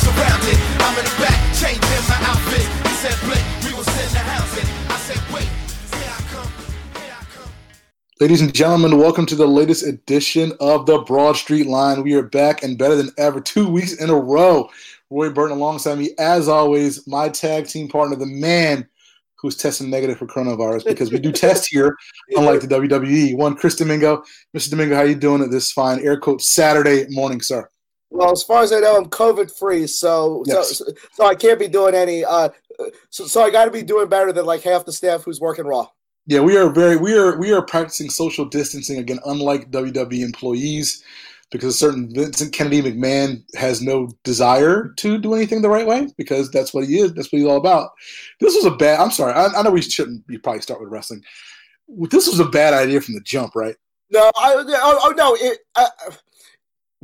Surrounded. I'm in the back, changing my outfit. He said, Blake, we will send the hounds. I said, wait, here I come, here I come. Ladies and gentlemen, welcome to the latest edition of the Broad Street Line. We are back and better than ever, two weeks in a row. Roy Burton alongside me, as always, my tag team partner, the man who's testing negative for coronavirus because we do test here, unlike the WWE. One, Chris Domingo. Mr. Domingo, how you doing at this fine air quote Saturday morning, sir? Well, as far as I know, I'm COVID free, so Yes. so so I can't be doing any. Uh, so, so I got to be doing better than like half the staff who's working raw. Yeah, we are very we are we are practicing social distancing again, unlike WWE employees, because a certain Vincent Kennedy McMahon has no desire to do anything the right way because that's what he is. That's what he's all about. This was a bad. I'm sorry. I, I know we shouldn't. You probably start with wrestling. This was a bad idea from the jump, right? No, I oh, oh no, it uh,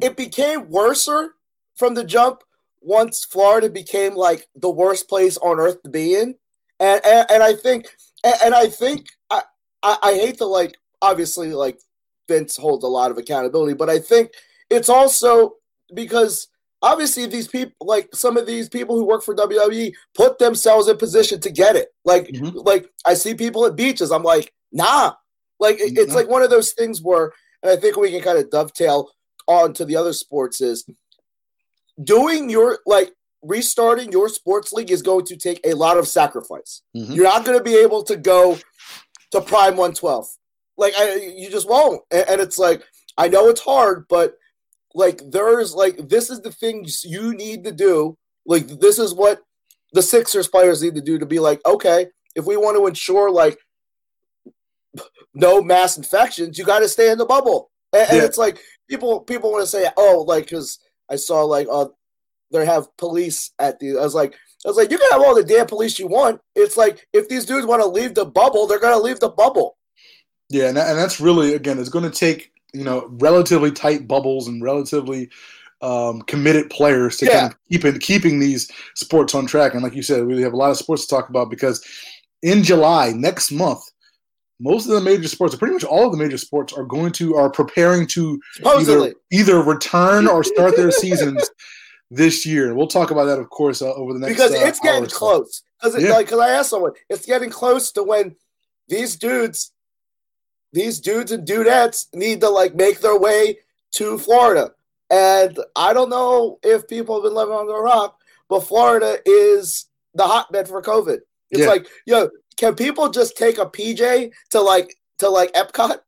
it became worser from the jump once Florida became like the worst place on earth to be in, and and, and I think and, and I think I, I I hate to like obviously like Vince holds a lot of accountability, but I think it's also because obviously these people like some of these people who work for WWE put themselves in position to get it. Like Mhm. like I see people at beaches, I'm like, nah. Like it- it's No. like one of those things where and I think we can kind of dovetail on to the other sports is doing your like restarting your sports league is going to take a lot of sacrifice. Mhm. You're not going to be able to go to prime 112. Like I, you just won't. And, and it's like I know it's hard, but like there's like this is the things you need to do. Like this is what the Sixers players need to do to be like, okay, if we want to ensure like no mass infections, you got to stay in the bubble. And, and it's like people people want to say, oh, like because I saw like uh they have police at the. I was like, I was like, you can have all the damn police you want. It's like if these dudes want to leave the bubble, they're gonna leave the bubble. Yeah, and, that, and that's really again, it's going to take you know relatively tight bubbles and relatively um, committed players to Yeah. kind of keeping these sports on track. And like you said, we have a lot of sports to talk about because in July next month, most of the major sports, or pretty much all of the major sports, are going to are preparing to Supposedly, either either return or start their seasons this year. We'll talk about that, of course, uh, over the next because uh, it's getting hour close. Because Yeah. like, because I asked someone, it's getting close to when these dudes, these dudes and dudettes need to like make their way to Florida. And I don't know if people have been living on the rock, but Florida is the hotbed for COVID. It's Yeah. like, yo, can people just take a PJ to like to like Epcot?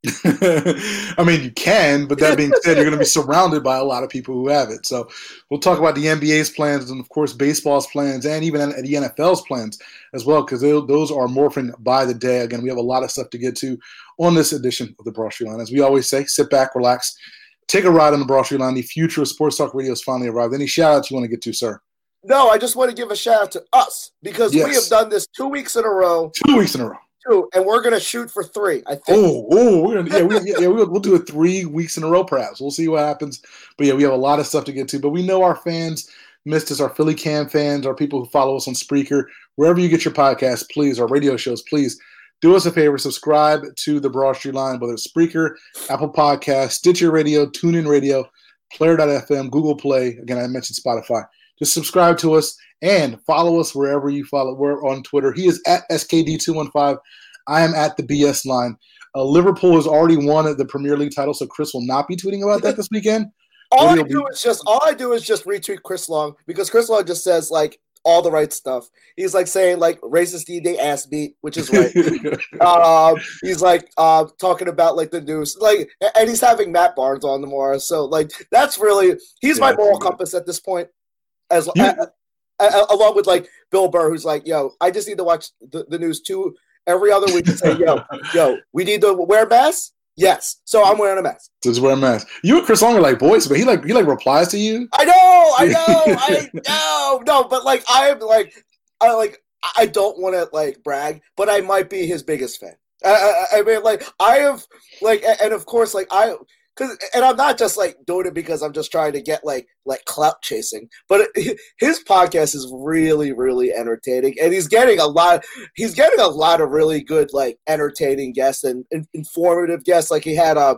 I mean, you can, but that being said, you're going to be surrounded by a lot of people who have it. So we'll talk about the NBA's plans and, of course, baseball's plans and even the NFL's plans as well, because those are morphing by the day. Again, we have a lot of stuff to get to on this edition of the Broad Street Line. As we always say, sit back, relax, take a ride on the Broad Street Line. The future of sports talk radio has finally arrived. Any shout outs you want to get to, sir? No, I just want to give a shout out to us because we have done this two weeks in a row, Two weeks in a row. too, and we're gonna shoot for three. I think. Oh, oh, we're gonna, yeah, we, yeah, yeah, we'll, we'll do it three weeks in a row, perhaps. We'll see what happens. But yeah, we have a lot of stuff to get to. But we know our fans missed us, our Philly Cam fans, our people who follow us on Spreaker, wherever you get your podcast, please, our radio shows, please do us a favor, subscribe to the Broad Street Line, whether it's Spreaker, Apple Podcast, Stitcher Radio, TuneIn Radio, Player.fm, Google Play. Again, I mentioned Spotify. Just subscribe to us and follow us wherever you follow. We're on Twitter. He is at SKD215. I am at the BS line. Uh, Liverpool has already won the Premier League title, so Chris will not be tweeting about that this weekend. All I do be- is just all I do is just retweet Chris Long because Chris Long just says like all the right stuff. He's like saying like racist D Day ass beat, which is right. um, he's like uh, talking about like the news, like, and he's having Matt Barnes on tomorrow. So like that's really he's my Yeah, moral compass at this point. As You- a- a- a- along with like Bill Burr, who's like, yo, I just need to watch the, the news two every other week and say, yo, yo, we need to wear masks. Yes, so I'm wearing a mask. Just wear a mask. You and Chris Long are like boys, but he like he like replies to you. I know, I know, I know, no, but like I'm like, I like, I don't want to like brag, but I might be his biggest fan. I, I, I mean, like I have, like, and of course, like I, cause, and I'm not just like doing it because I'm just trying to get like like clout chasing, but it, his podcast is really, really entertaining, and he's getting a lot. He's getting a lot of really good, like, entertaining guests and, and informative guests. Like he had uh,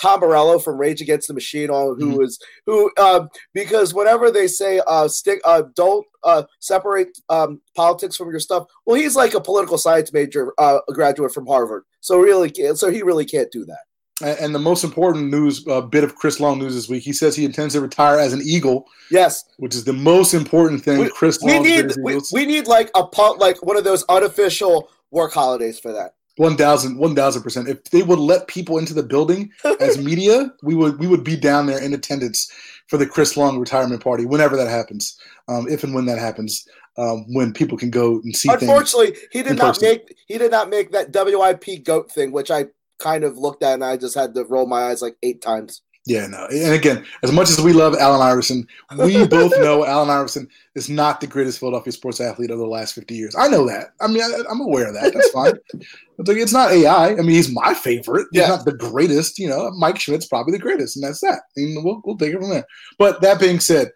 Tom Morello from Rage Against the Machine on, who Mhm. was who um, because whenever they say uh stick uh don't uh separate um politics from your stuff well he's like a political science major uh a graduate from harvard so really can't, so he really can't do that A- And the most important news uh, bit of Chris Long news this week, he says he intends to retire as an Eagle, yes which is the most important thing. we, Chris we Long, need we, we need like a pu- like one of those unofficial work holidays for that one thousand, one thousand percent. If they would let people into the building as media, we would we would be down there in attendance for the Chris Long retirement party whenever that happens, um, if and when that happens, um, when people can go and see things. unfortunately he did not person. make he did not make that wip goat thing which i kind of looked at and i just had to roll my eyes like eight times Yeah, no. And again, as much as we love Allen Iverson, we both know Allen Iverson is not the greatest Philadelphia sports athlete of the last 50 years. I know that. I mean, I, I'm aware of that. That's fine. It's like it's not AI. I mean, he's my favorite. He's Yeah. not the greatest. You know, Mike Schmidt's probably the greatest, and that's that. And we'll, we'll take it from there. But that being said,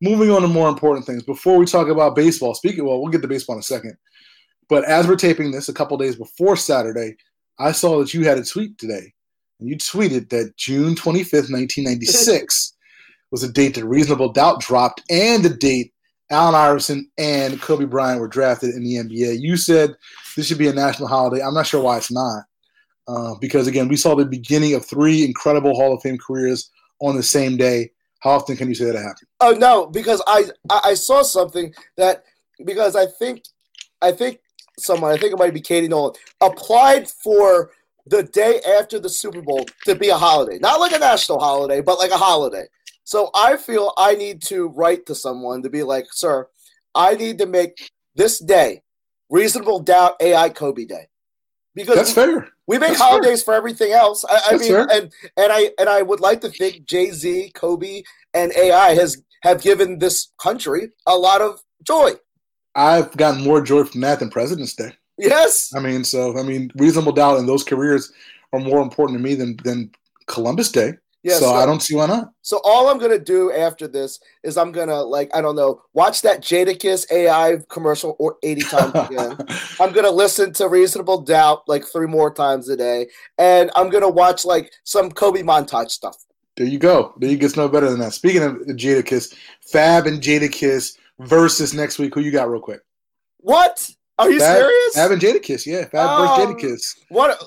moving on to more important things. Before we talk about baseball, speaking, well, we'll get to baseball in a second. But as we're taping this, a couple days before Saturday, I saw that you had a tweet today and you tweeted that June 25th, 1996 was a date that Reasonable Doubt dropped and the date Allen Iverson and Kobe Bryant were drafted in the NBA. You said this should be a national holiday. I'm not sure why it's not. Uh, because again, we saw the beginning of three incredible Hall of Fame careers on the same day. How often can you say that happened? Oh no, because I I saw something that because I think I think someone I think it might be Katie Nolan applied for the day after the Super Bowl to be a holiday, not like a national holiday, but like a holiday. So I feel I need to write to someone to be like, sir, I need to make this day reasonable doubt AI Kobe Day because That's fair. we make That's fair. holidays for everything else. I, I mean, fair. and and I and I would like to think Jay Z, Kobe, and AI has have given this country a lot of joy. I've gotten more joy from that than President's Day. Yes, I mean, so I mean, reasonable doubt in those careers are more important to me than than Columbus Day. yes. so so, I don't see why not. so all I'm gonna do after this is I'm gonna like I don't know watch that Jadakiss AI commercial or 80 times again. I'm gonna listen to Reasonable Doubt like three more times a day, and I'm gonna watch like some Kobe montage stuff. there you go. There you gets no better than that. Speaking of Jadakiss, Fab and Jadakiss versus next week. Who you got, real quick? What? Are you Fab, serious? Fab and Jadakiss. Yeah, Fab Oh. versus um, Jadakiss. what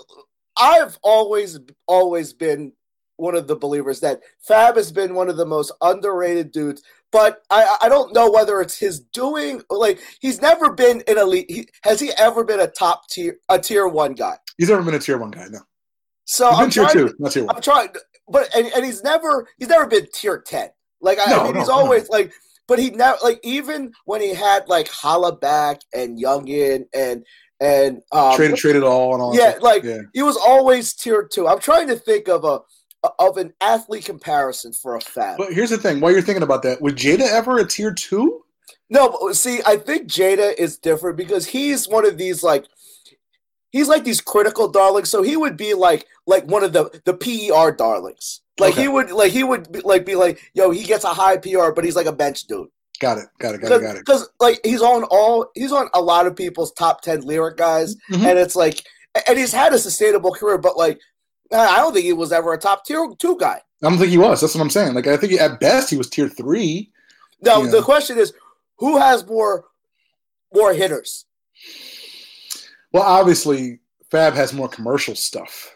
I've always always been one of the believers that Fab has been one of the most underrated dudes. But I I don't know whether it's his doing like he's never been an elite. He, has he ever been a top tier a tier one guy? He's never been a tier one guy. No, So he's I'm tier trying. two, not tier one. I'm trying, but and, and he's never he's never been tier ten. Like I, No, I mean, no, he's no. always like, but he now like even when he had like Holla back and Youngin and and um, traded, traded all and all. yeah, like yeah. he was always tier two. I'm trying to think of a of an athlete comparison for a fact. But here's the thing: while you're thinking about that, was Jada ever a tier two? No, but see, I think Jada is different because he's one of these like he's like these critical darlings. So he would be like like one of the the PER darlings. Like Okay. he would like he would be, like be like yo he gets a high PR but he's like a bench dude Got it. Got it. Got it. Got it. because like he's on all he's on a lot of people's top ten lyric guys Mhm. and it's like and he's had a sustainable career but like I don't think he was ever a top tier two guy. I don't think he was. That's what I'm saying. Like I think at best he was tier three. No, the question is who has more more hitters. Well, obviously Fab has more commercial stuff.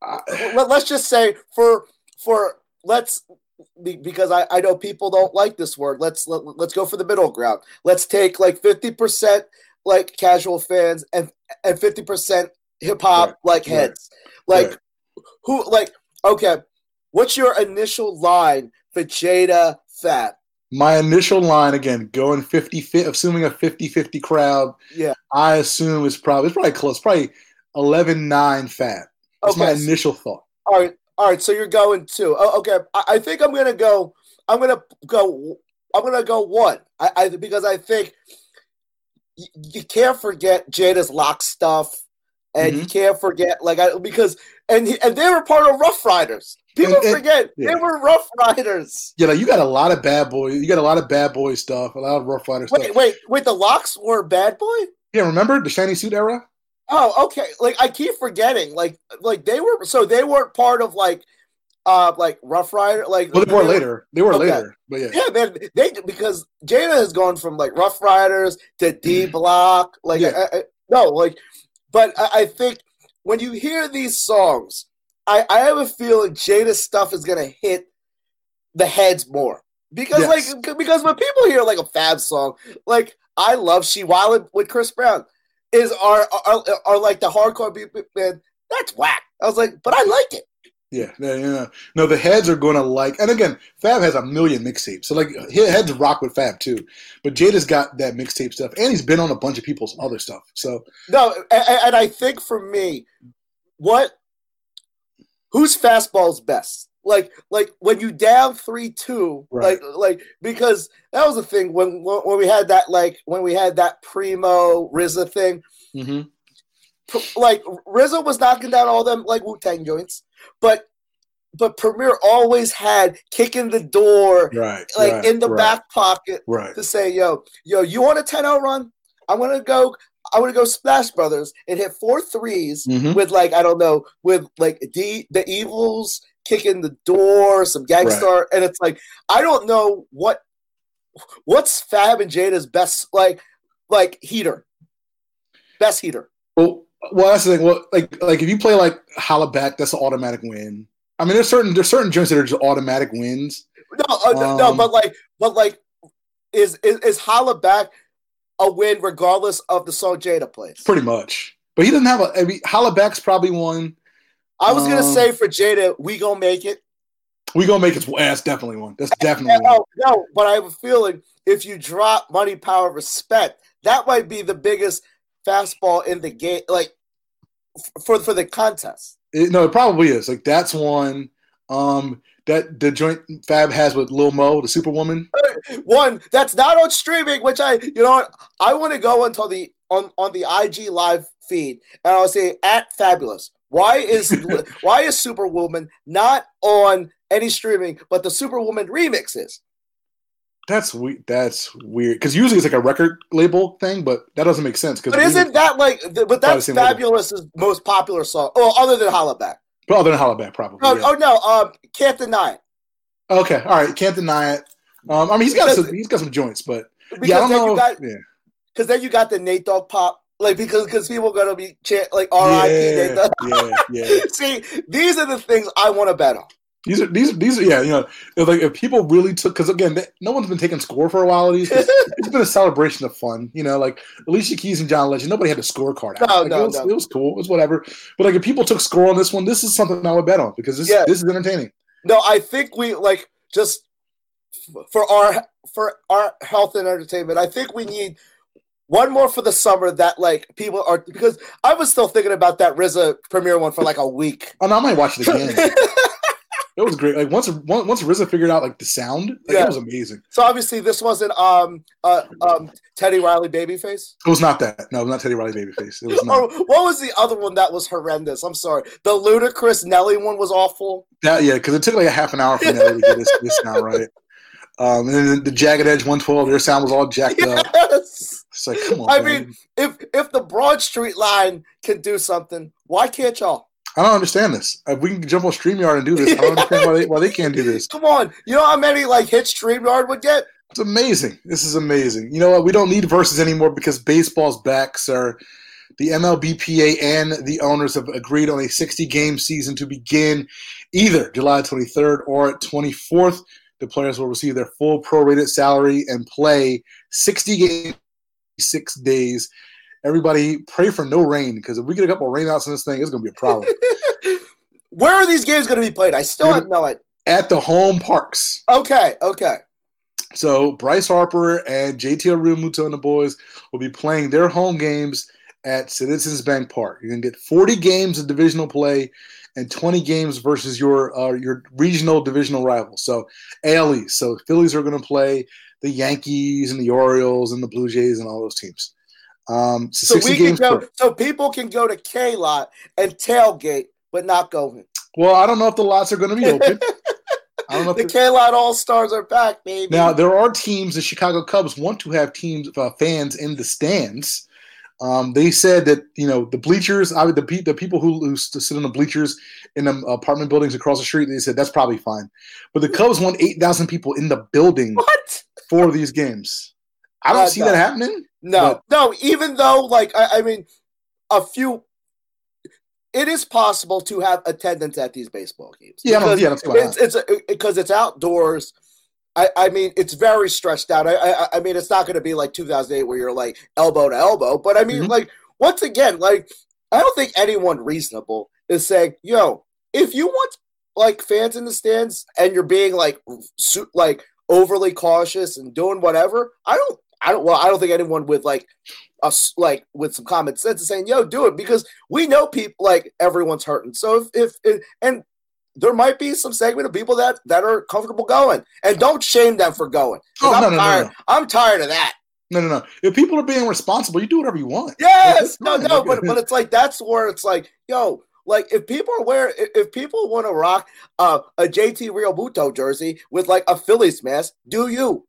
Uh, Let, let's just say for for let's because I, I know people don't like this word. Let's let, let's go for the middle ground. Let's take like fifty percent like casual fans and and fifty percent hip hop Right, like right, heads. Like right. who like okay, what's your initial line for Jada Fab? My initial line again, going 50 fit, assuming a 50-50 crowd, Yeah. I assume it's probably it's probably close, probably 11-9 fat. That's my initial thought. All right, all right. So you're going two. Oh, okay, I, I think I'm gonna go. I'm gonna go. I'm gonna go one. I, I because I think you, you can't forget Jada's Lox stuff, and Mm-hmm. you can't forget like I because and and they were part of Ruff Ryders. People And- and- forget yeah. they were Ruff Ryders. Yeah, like you got a lot of bad boy. You got a lot of bad boy stuff, a lot of Ruff Ryder stuff. Wait, wait, wait. The Lox were Bad Boy. Yeah, remember the shiny suit era? Oh, okay. Like I keep forgetting. Like like they were so they weren't part of like uh like Ruff Ryder. Like Well, they were later. They were Okay. later, but yeah. Yeah, man. They because Jada has gone from like Ruff Ryders to D Block. Like, Mm-hmm. Yeah. I, I, no, like, but I, I think when you hear these songs, I, I have a feeling Jada's stuff is gonna hit the heads more because, Yes. like, because when people hear like a Fab song, like I love She Wild with Chris Brown, is are are, are like the hardcore people man. That's whack. I was like, but I like it. Yeah, yeah, yeah. No, the heads are going to like, and again, Fab has a million mixtapes, so like heads rock with Fab too. But Jada's got that mixtape stuff, and he's been on a bunch of people's other stuff. So No, and, and I think for me, what whose fastball's best? Like, like when you down three two, Right. like, like because that was the thing when when we had that like when we had that primo RZA thing. mhm. Like RZA was knocking down all them like Wu Tang joints, but but Premier always had kicking the door right, like right, in the right, back pocket right. to say, yo, yo, you want a 10-0 run? I'm gonna go. I want to go Splash Brothers and hit four threes Mhm. with like I don't know with like D the Evils kicking the door, some Gang Starr, and it's like I don't know what what's Fab and Jada's best like like heater, best heater. Well, well, that's the thing. Well, like, like if you play like Holla Back, that's an automatic win. I mean, there's certain there's certain joints that are just automatic wins. No, uh, no, no, Um, but like, but like, is is is Holla back a win regardless of the song Jada plays? Pretty much. But he doesn't have a. I mean, Holla Back's probably one. I was gonna um, say for Jada, we gonna make it. We gonna make it. That's definitely one. That's definitely Yeah, one. no, no, but I have a feeling if you drop money, power, respect, that might be the biggest fastball in the game, like f- for for the contest. It, no, it probably is. Like that's one. Um, that the joint Fab has with Lil Mo, the Superwoman. One that's not on streaming, which I, you know, what, I want to go until the on on the IG live feed, and I'll say at fabulous. Why is why is Superwoman not on any streaming, but the Superwoman remix is? That's we. That's weird because usually it's like a record label thing, but that doesn't make sense because But isn't that like? But that's label. Fabolous's most popular song. Oh, other than Hollaback. But other than Holla Back, probably. Oh, yeah. oh no, um, can't deny it. Okay, all right, can't deny it. Um, I mean, he's got some, he's got some joints, but Because yeah, I don't then know. you got yeah. because then you got the Nate Dogg pop, like because because people are gonna be chant like R.I.P. Nate yeah, Dogg. yeah, yeah. See, these are the things I want to bet on. These are these these are yeah. You know, if, like if people really took because again, they, no one's been taking score for a while. Of these it's been a celebration of fun. You know, like Alicia Keys and John Legend. Nobody had a scorecard out. No, Like, no, it was, no. It was cool. It was whatever. But like if people took score on this one, this is something I would bet on because this Yeah. this is entertaining. No, I think we like just for our for our health and entertainment. I think we need one more for the summer that like people are because I was still thinking about that RZA premiere one for like a week. Oh, no, I might watch it again. it was great. Like once once once RZA figured out like the sound, like, Yeah. it was amazing. so obviously this wasn't um uh um Teddy Riley Babyface. It was not that. No, not Teddy Riley Babyface. It was not. Or what was the other one that was horrendous? I'm sorry. The Ludacris Nelly one was awful. That yeah, because it took like a half an hour for Nelly to get this, this sound right. Um, and then the Jagged Edge 112, their sound was all jacked up. Yes. It's like, come on. I man. mean, if if the Broad Street line can do something, why can't y'all? I don't understand this. If we can jump on StreamYard and do this, I don't understand why they, why they can't do this. Come on, you know how many like hits StreamYard would get? It's amazing. This is amazing. You know what? We don't need verses anymore because baseball's back, sir. the MLBPA and the owners have agreed on a 60 game season to begin either July 23rd or 24th. The players will receive their full prorated salary and play 60 games, six days. Everybody pray for no rain because if we get a couple of rainouts in this thing, it's going to be a problem. Where are these games going to be played? I still have no idea. At the home parks. Okay, okay. So Bryce Harper and JT Realmuto and the boys will be playing their home games at Citizens Bank Park. You're gonna get 40 games of divisional play and 20 games versus your uh, your regional divisional rivals. So AL East. So Phillies are gonna play the Yankees and the Orioles and the Blue Jays and all those teams. Um, so, So 60 we can go. So people can go to K Lot and tailgate, but not go in. well, I don't know if the lots are gonna be open. I don't know if The K Lot All Stars are back, baby. Now there are teams. The Chicago Cubs want to have teams uh, fans in the stands. Um, they said that you know the bleachers. I would the, pe- the people who, who sit in the bleachers in the apartment buildings across the street. They said that's probably fine, but the Cubs want eight thousand people in the building what? for these games. I don't Uh, see no. that happening. No, no. Even though, like, I, I mean, a few. It is possible to have attendance at these baseball games. Yeah, Because yeah, that's it's it's because it's outdoors. I, I mean, it's very stretched out. I, I, I mean, it's not going to be like 2008 where you're like elbow to elbow. But I mean, Mhm. like once again, like I don't think anyone reasonable is saying, "Yo, if you want like fans in the stands and you're being like su- like overly cautious and doing whatever," I don't, I don't. Well, I don't think anyone with like us like with some common sense is saying, "Yo, do it," because we know people like everyone's hurting. So if if, if and there might be some segment of people that that are comfortable going, and don't shame them for going. Oh, I'm no, no, no, tired. no. I'm tired of that. No, no, no. If people are being responsible, you do whatever you want. Yes, no, no, but but it's like that's where it's like, yo, like if people are wearing, if, if people want to rock uh, a JT Realmuto jersey with like a Phillies mask, do you?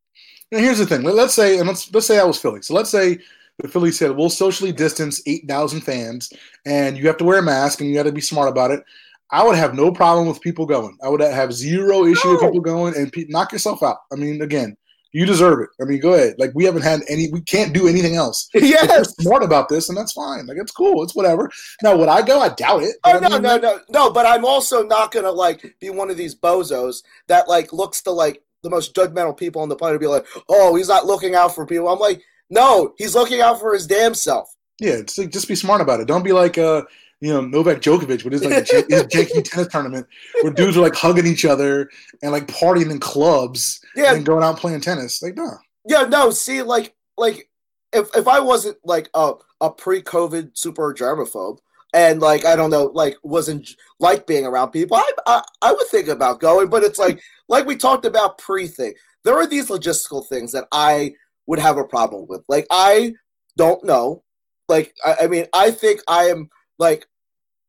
Now, here's the thing. Let- Let's say, and let's let's say I was Philly. So let's say the Phillies said we'll socially distance eight thousand fans, and you have to wear a mask, and you got to be smart about it. I would have no problem with people going. I would have zero issue with No. people going, and pe- knock yourself out. I mean, again, you deserve it. I mean, go ahead. Like we haven't had any. We can't do anything else. Yes. smart about this, and that's fine. Like it's cool. It's whatever. Now, would I go? I doubt it. Oh But I no, mean, no, no, no! But I'm also not gonna like be one of these bozos that like looks to like the most judgmental people on the planet. Be like, oh, he's not looking out for people. I'm like, no, he's looking out for his damn self. Yeah, it's like, just be smart about it. Don't be like uh, you know, Novak Djokovic with his like his janky tennis tournament where dudes are like hugging each other and like partying in clubs Yeah, and going out playing tennis. Like, no. Yeah, no, see, like, like if if I wasn't like a a pre-COVID super germaphobe and like I don't know, like wasn't like being around people, I I, I would think about going, but it's like like we talked about pre-thing. There are these logistical things that I would have a problem with. Like I don't know. Like I, I mean, I think I am like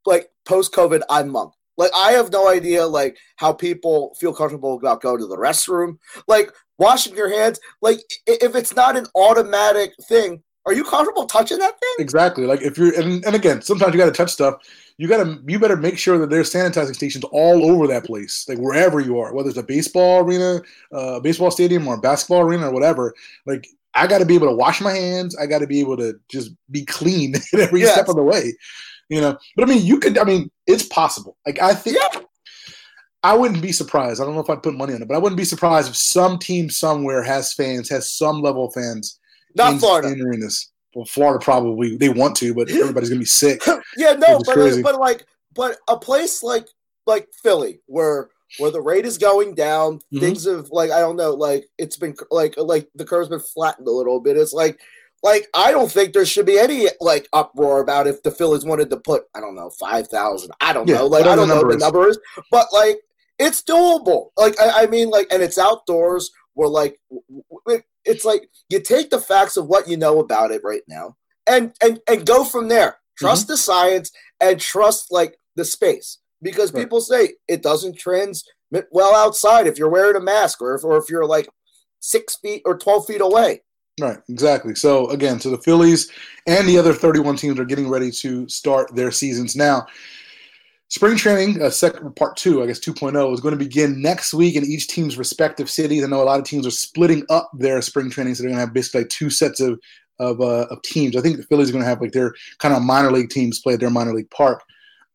like post-COVID, I'm monk. Like I have no idea like how people feel comfortable about going to the restroom. Like washing your hands like if it's not an automatic thing are you comfortable touching that thing Exactly. Like if you're and, and again, sometimes you gotta touch stuff. You gotta you better make sure that there's sanitizing stations all over that place, like wherever you are, whether it's a baseball arena, uh, baseball stadium, or a basketball arena, or whatever. Like I got to be able to wash my hands. I got to be able to just be clean at every Yes. step of the way. You know, but I mean, you could. I mean, it's possible. Like I think yeah I wouldn't be surprised. I don't know if I'd put money on it, but I wouldn't be surprised if some team somewhere has fans, has some level of fans not florida in arenas. Well, Florida probably they want to, but everybody's gonna be sick. yeah no but crazy. but like but a place like like philly where where the rate is going down Mhm. things have like i don't know like it's been like like the curve's been flattened a little bit it's like like I don't think there should be any like uproar about if the Phillies wanted to put I don't know five thousand I don't Yeah, know like I don't know the is. number is but like it's doable like I, I mean like and it's outdoors where like it's like you take the facts of what you know about it right now and and and go from there trust Mm-hmm. the science and trust like the space because Right. people say it doesn't transmit well outside if you're wearing a mask or if, or if you're like six feet or 12 feet away Right, exactly. So again, so the Phillies and the other 31 teams are getting ready to start their seasons now. Spring training, uh, second part two, I guess 2.0, is going to begin next week in each team's respective cities. I know a lot of teams are splitting up their spring training, so they're going to have basically like two sets of of uh, of teams. I think the Phillies are going to have like their kind of minor league teams play at their minor league park.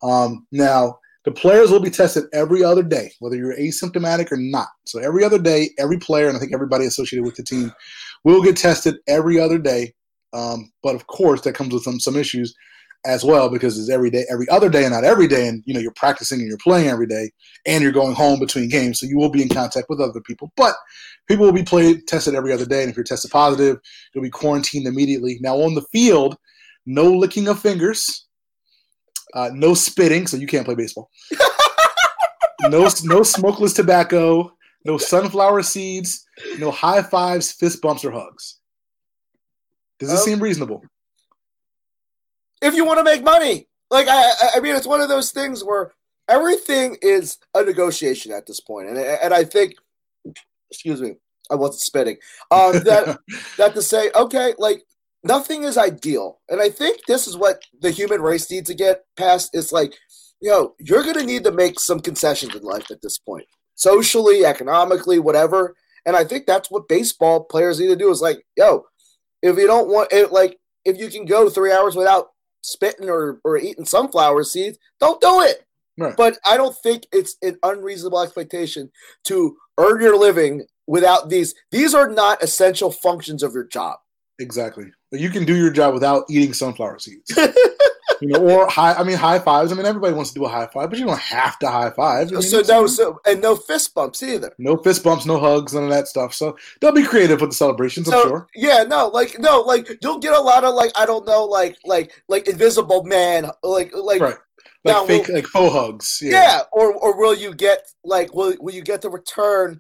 Um, now the players will be tested every other day, whether you're asymptomatic or not. So every other day, every player, and I think everybody associated with the team, will get tested every other day. Um, but of course, that comes with some some issues as well because it's every day, every other day, and not every day. And you know, you're practicing and you're playing every day, and you're going home between games, so you will be in contact with other people. But people will be played tested every other day, and if you're tested positive, you'll be quarantined immediately. Now on the field, no licking of fingers, uh, no spitting, so you can't play baseball. no, no smokeless tobacco, no sunflower seeds, no high fives, fist bumps, or hugs. Does this Um, seem reasonable? If you want to make money. Like I, I- mean, it's one of those things where everything is a negotiation at this point, and and I think, excuse me, I wasn't spitting. Um, that that to say, okay, like nothing is ideal, and I think this is what the human race needs to get past. It's like, you know, you're gonna need to make some concessions in life at this point, socially, economically, whatever. And I think that's what baseball players need to do. Is like, yo, if you don't want it, like if you can go three hours without spitting or, or eating sunflower seeds, don't do it. Right. But I don't think it's an unreasonable expectation to earn your living without these. These are not essential functions of your job. Exactly. You can do your job without eating sunflower seeds. you know, or high. I mean, high fives. I mean, everybody wants to do a high five, but you don't have to high five. I mean, so no, so and no fist bumps either. no fist bumps, no hugs, none of that stuff. So they'll be creative with the celebrations. I'm sure. yeah, no, like no, like you'll get a lot of like I don't know, like like like invisible man, like like Right. Like Now, fake, will- like faux hugs. Yeah. yeah. or or will you get like will will you get the return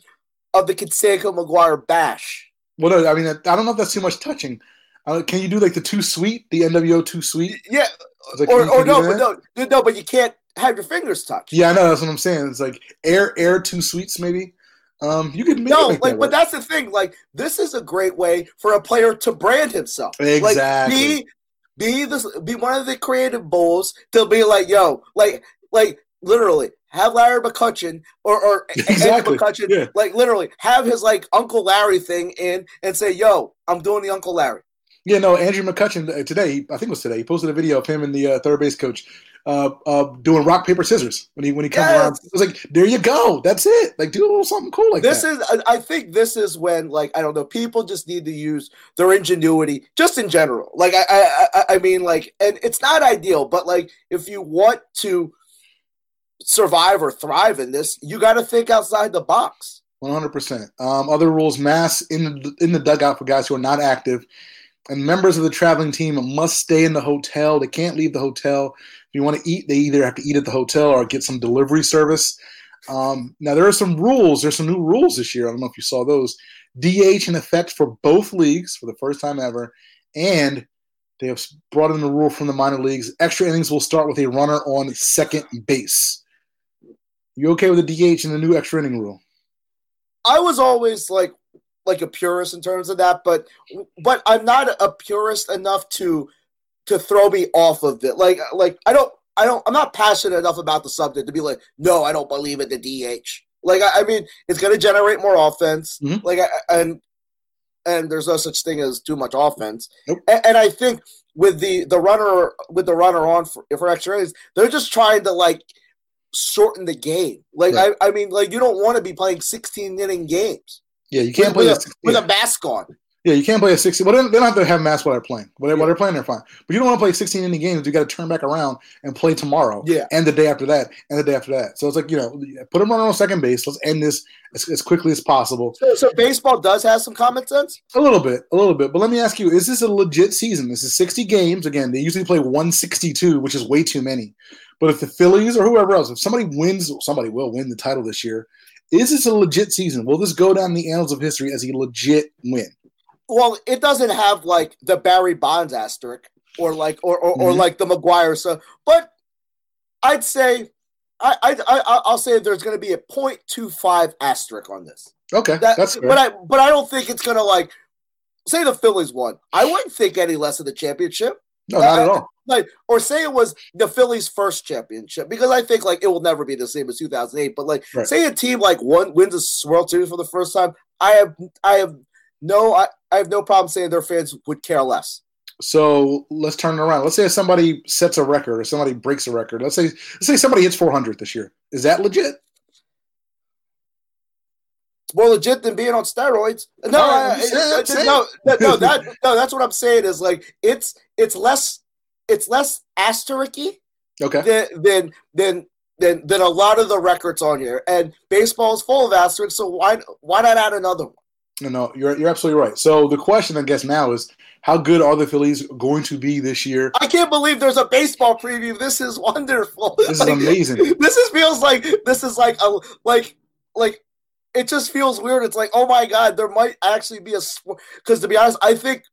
of the Canseco McGwire bash? Well, no, I mean, I don't know if that's too much touching. Uh, can you do like the too sweet, the NWO too sweet? Yeah, like, or or no, but no, no, but you can't have your fingers touched. Yeah, I know. That's what I'm saying. It's like air, air two sweets, maybe. Um, you could No, make like, that but that's the thing. Like, this is a great way for a player to brand himself. Exactly. Like, be be this be one of the creative bulls to be like, yo, like, like literally have Larry McCutchen or or Exactly, McCutchen, yeah. like literally have his like Uncle Larry thing in and say, yo, I'm doing the Uncle Larry. Yeah, no, Andrew McCutchen uh, today, I think it was today, he posted a video of him and the uh, third base coach uh, uh, doing rock paper scissors when he when he comes Yes. around. It was like, there you go, that's it. Like do a little something cool like This that. is, I think, this is when, like, I don't know, people just need to use their ingenuity, just in general. Like, I, I, I, I mean, like, and it's not ideal, but like, if you want to survive or thrive in this, you got to think outside the box. One hundred percent. Um, other rules: mass in the in the dugout for guys who are not active, and members of the traveling team must stay in the hotel. They can't leave the hotel. If you want to eat, they either have to eat at the hotel or get some delivery service. Um, now there are some rules. There's some new rules this year. I don't know if you saw those. DH in effect for both leagues for the first time ever, and they have brought in the rule from the minor leagues. Extra innings will start with a runner on second base. You okay with the DH and the new extra inning rule? I was always like, like a purist in terms of that, but, but I'm not a purist enough to, to throw me off of it. Like, like I don't, I don't, I'm not passionate enough about the subject to be like, no, I don't believe in the DH. Like, I, I mean, it's going to generate more offense. Mhm. Like, I, and and there's no such thing as too much offense. Nope. And, and I think with the the runner with the runner on for, for extra innings, they're just trying to like shorten the game. Like, Right. I, I mean, like you don't want to be playing 16 inning games Yeah, you can't with, play with, a, a, 60 with a mask on. Yeah, you can't play a 60. Well, they don't they don't have to have masks while they're playing. While they're, while they're playing, they're fine. But you don't want to play 16 inning games. You got to turn back around and play tomorrow. Yeah. And the day after that, and the day after that. So it's like, you know, put them on second base. Let's end this as, as quickly as possible. So, so baseball does have some common sense. A little bit, a little bit. But let me ask you, is this a legit season? This is 60 games. Again, they usually play 162, which is way too many. But if the Phillies or whoever else, if somebody wins, somebody will win the title this year. Is this a legit season? Will this go down the annals of history as a legit win? Well, it doesn't have like the Barry Bonds asterisk or like or or, or Mhm. like the McGwire. So, but I'd say I I, I I'll say there's going to be a 0.25 asterisk on this. Okay, That, that's fair. but I but I don't think it's going to like say the Phillies won. I wouldn't think any less of the championship. No, not at uh, all. Like or say it was the Phillies' first championship because I think like it will never be the same as 2008. But like Right. say a team like one wins a World Series for the first time, I have I have no I, I have no problem saying their fans would care less. So let's turn it around. Let's say somebody sets a record or somebody breaks a record. Let's say let's say somebody hits 400 this year. Is that legit? It's more legit than being on steroids. No, right, I- I- no, no, no, that no, that's what I'm saying is like it's it's less it's less asterisk-y Okay. than than than than than a lot of the records on here. And baseball is full of asterisks, so why why not add another one? No, no, you're you're absolutely right. So the question, I guess, now is how good are the Phillies going to be this year? I can't believe there's a baseball preview. This is wonderful. This is amazing. This is feels like this is like a like like it just feels weird. It's like oh my god, there might actually be a sport. Because to be honest, I think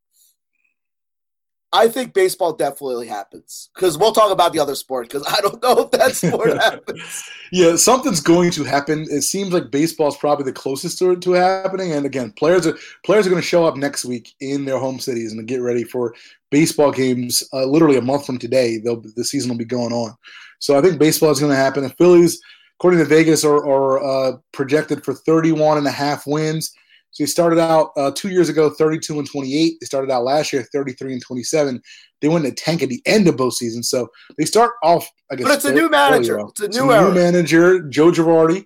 I think baseball definitely happens. Because we'll talk about the other sport. Because I don't know if that sport happens. Yeah, something's going to happen. It seems like baseball is probably the closest to to happening. And again, players are players are going to show up next week in their home cities and get ready for baseball games. Uh, literally a month from today, they'll the season will be going on. So I think baseball is going to happen. The Phillies, according to Vegas, are, are uh, projected for 31 and a half wins. So they started out uh, two years ago, 32 and 28. They started out last year, 33 and 27. They went in a tank at the end of both seasons. So they start off, I guess. But it's a new manager. well. It's a new era. manager, Joe Girardi,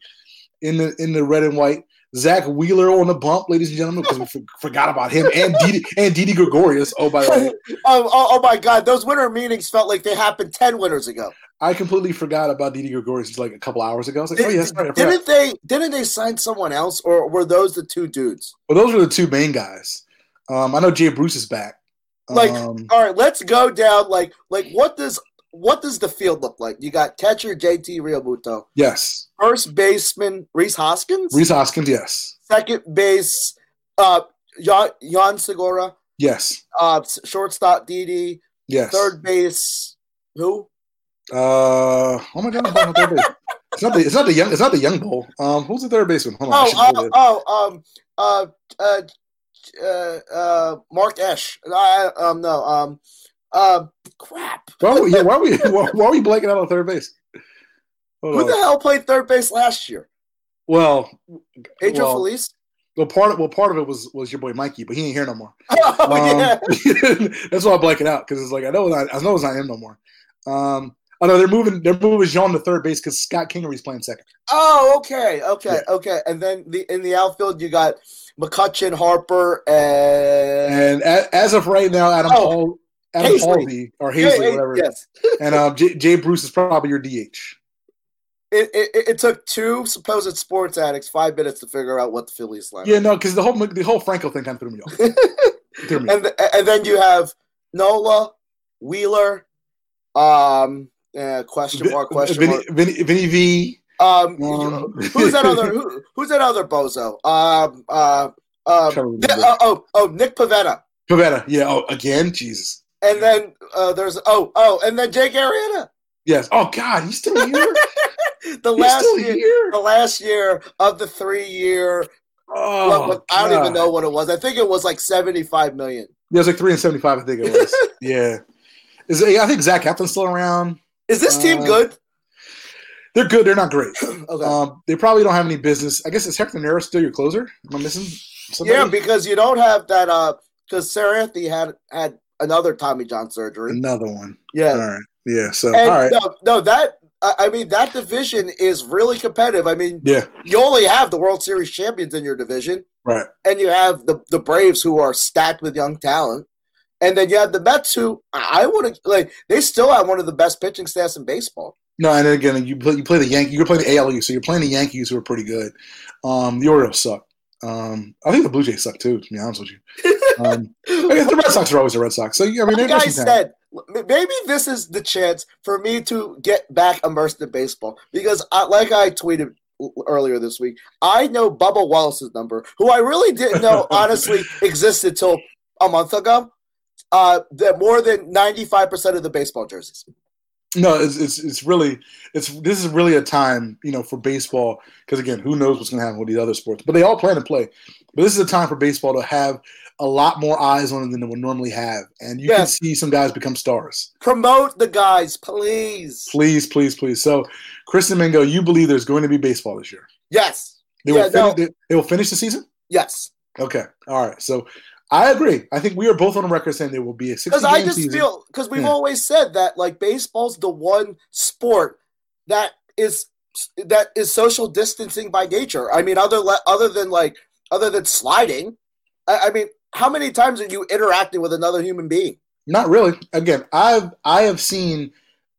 in the in the red and white. Zack Wheeler on the bump, ladies and gentlemen, because we for- forgot about him and Didi and Didi Gregorius. Oh, by the way, oh, oh, oh my god, those winter meetings felt like they happened ten winters ago. I completely forgot about Didi Gregorius like a couple hours ago. I was like, oh yes, right, I didn't they? Didn't they sign someone else, or were those the two dudes? Well, those were the two main guys. Um, I know Jay Bruce is back. Like, um, all right, let's go down. Like, like what does what does the field look like? You got catcher JT Realmuto, yes, first baseman Rhys Hoskins, Rhys Hoskins. Yes, second base uh Jan, Jean Segura, yes, uh shortstop Didi, yes. third base who? Uh, oh my God, I'm third base. It's not the it's not the young it's not the young bull. Um, who's the third baseman? Hold on. I should know Oh, oh, oh, um, uh, uh, uh, uh, Mark Esch. I, um, no, um, uh, crap. Why, are we- yeah, why are we why, why are we blanking out on third base? Hold Who on. the hell played third base last year? Well, Pedro well, Feliz. well, part of well, part of it was was your boy Mikey, but he ain't here no more. Oh Um, yeah. that's why I blank it out because it's like I know it's not, I know it's not him no more. Um, oh no, they're moving they're moving Jean to third base because Scott Kingery's playing second. Oh, okay, okay, Yeah. okay. And then the in the outfield you got McCutchen, Harper, and And as of right now, Adam Oh, Hall, Adam. Halsey or Hazley, whatever, Yes. and um, J, Jay Bruce is probably your DH. It, it, it took two supposed sports addicts five minutes to figure out what the Phillies line. Yeah, no, because the whole the whole Franco thing kind of threw me off. threw me off. and and then you have Nola, Wheeler, um, uh, question mark, question Vinny, mark. Vinny, Vinny V. Um, Um, who's that other? Who, who's that other bozo? Um, uh, um, to oh, oh, Nick Pivetta. Pivetta. Yeah. Oh, again, Jesus. And then uh, there's oh oh, and then Jake Arrieta. Yes. Oh God, he's still here. The he's last still year, here. the last year of the three year. Oh, what- what- I don't even know what it was. I think it was like seventy five million. Yeah, it was like three and seventy-five. I think it was. yeah. Is it, I think Zach Eflin's still around. Is this team Uh, good? They're good. They're not great. Okay. Um, they probably don't have any business. I guess is Hector Neris still your closer? Am I missing? Somebody? yeah, because you don't have that. Uh, because Seranthony had had another Tommy John surgery. another one. Yeah. All right. Yeah. So And all right. no, no, that I I mean that division is really competitive. I mean, Yeah. you only have the World Series champions in your division, Right. and you have the the Braves who are stacked with young talent, and then you have the Mets who I would like. They still have one of the best pitching staffs in baseball. No, and then again, you play, you play the Yankees. You're playing the ALU, so you're playing the Yankees, who are pretty good. Um, the Orioles suck. Um, I think the Blue Jays suck too. To be honest with you, um, I guess the Red Sox are always the Red Sox. So yeah, I mean, Like I said, m- maybe this is the chance for me to get back immersed in baseball because, I, like I tweeted earlier this week, I know Bubba Wallace's number, who I really didn't know honestly existed till a month ago. Uh, that more than ninety five percent of the baseball jerseys. No, it's, it's it's really it's this is really a time you know for baseball because again, who knows what's going to happen with these other sports? But they all plan to play. But this is a time for baseball to have a lot more eyes on it than they would normally have, and you can see some guys become stars. Promote the guys, please. Please, please, please. So, Chris Domingo, you believe there's going to be baseball this year? Yes, They Yeah, will no. finish, they, they will finish the season. yes. Okay, all right. So, I agree. I think we are both on the record saying there will be a 60 Because I just season. feel because we've Yeah. always said that like baseball's the one sport that is that is social distancing by nature. I mean, other other than like other than sliding, I, I mean, how many times are you interacting with another human being? Not really. Again, I've I have seen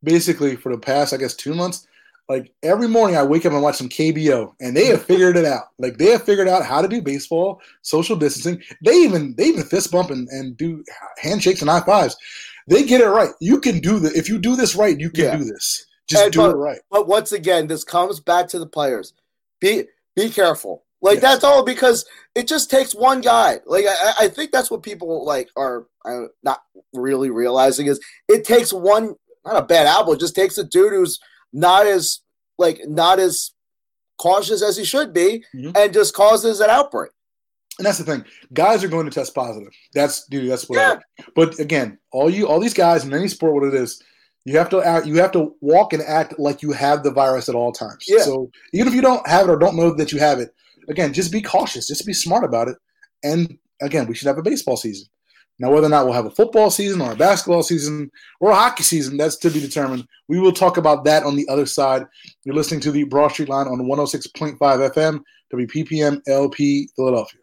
basically for the past, I guess, two months. Like every morning, I wake up and watch some KBO, and they have figured it out. Like they have figured out how to do baseball, social distancing. They even they even fist bump and, and do handshakes and high fives. They get it right. You can do the if you do this right, you can Yeah. do this. Just And do but- it right. But once again, this comes back to the players. Be be careful. Like Yes. that's all because it just takes one guy. Like I, I think that's what people like are not really realizing is it takes one not a bad apple. It just takes a dude who's not as like not as cautious as he should be, Mhm. and just causes an outbreak. And that's the thing. Guys are going to test positive. That's dude. That's what. Yeah. But again, all you, all these guys in any sport, what it is, you have to act. You have to walk and act like you have the virus at all times. Yeah. So even if you don't have it or don't know that you have it, again, just be cautious. Just be smart about it. And again, we should have a baseball season. Now, whether or not we'll have a football season or a basketball season or a hockey season, that's to be determined. We will talk about that on the other side. You're listening to the Broad Street Line on 106.5 FM, WPPM LP Philadelphia.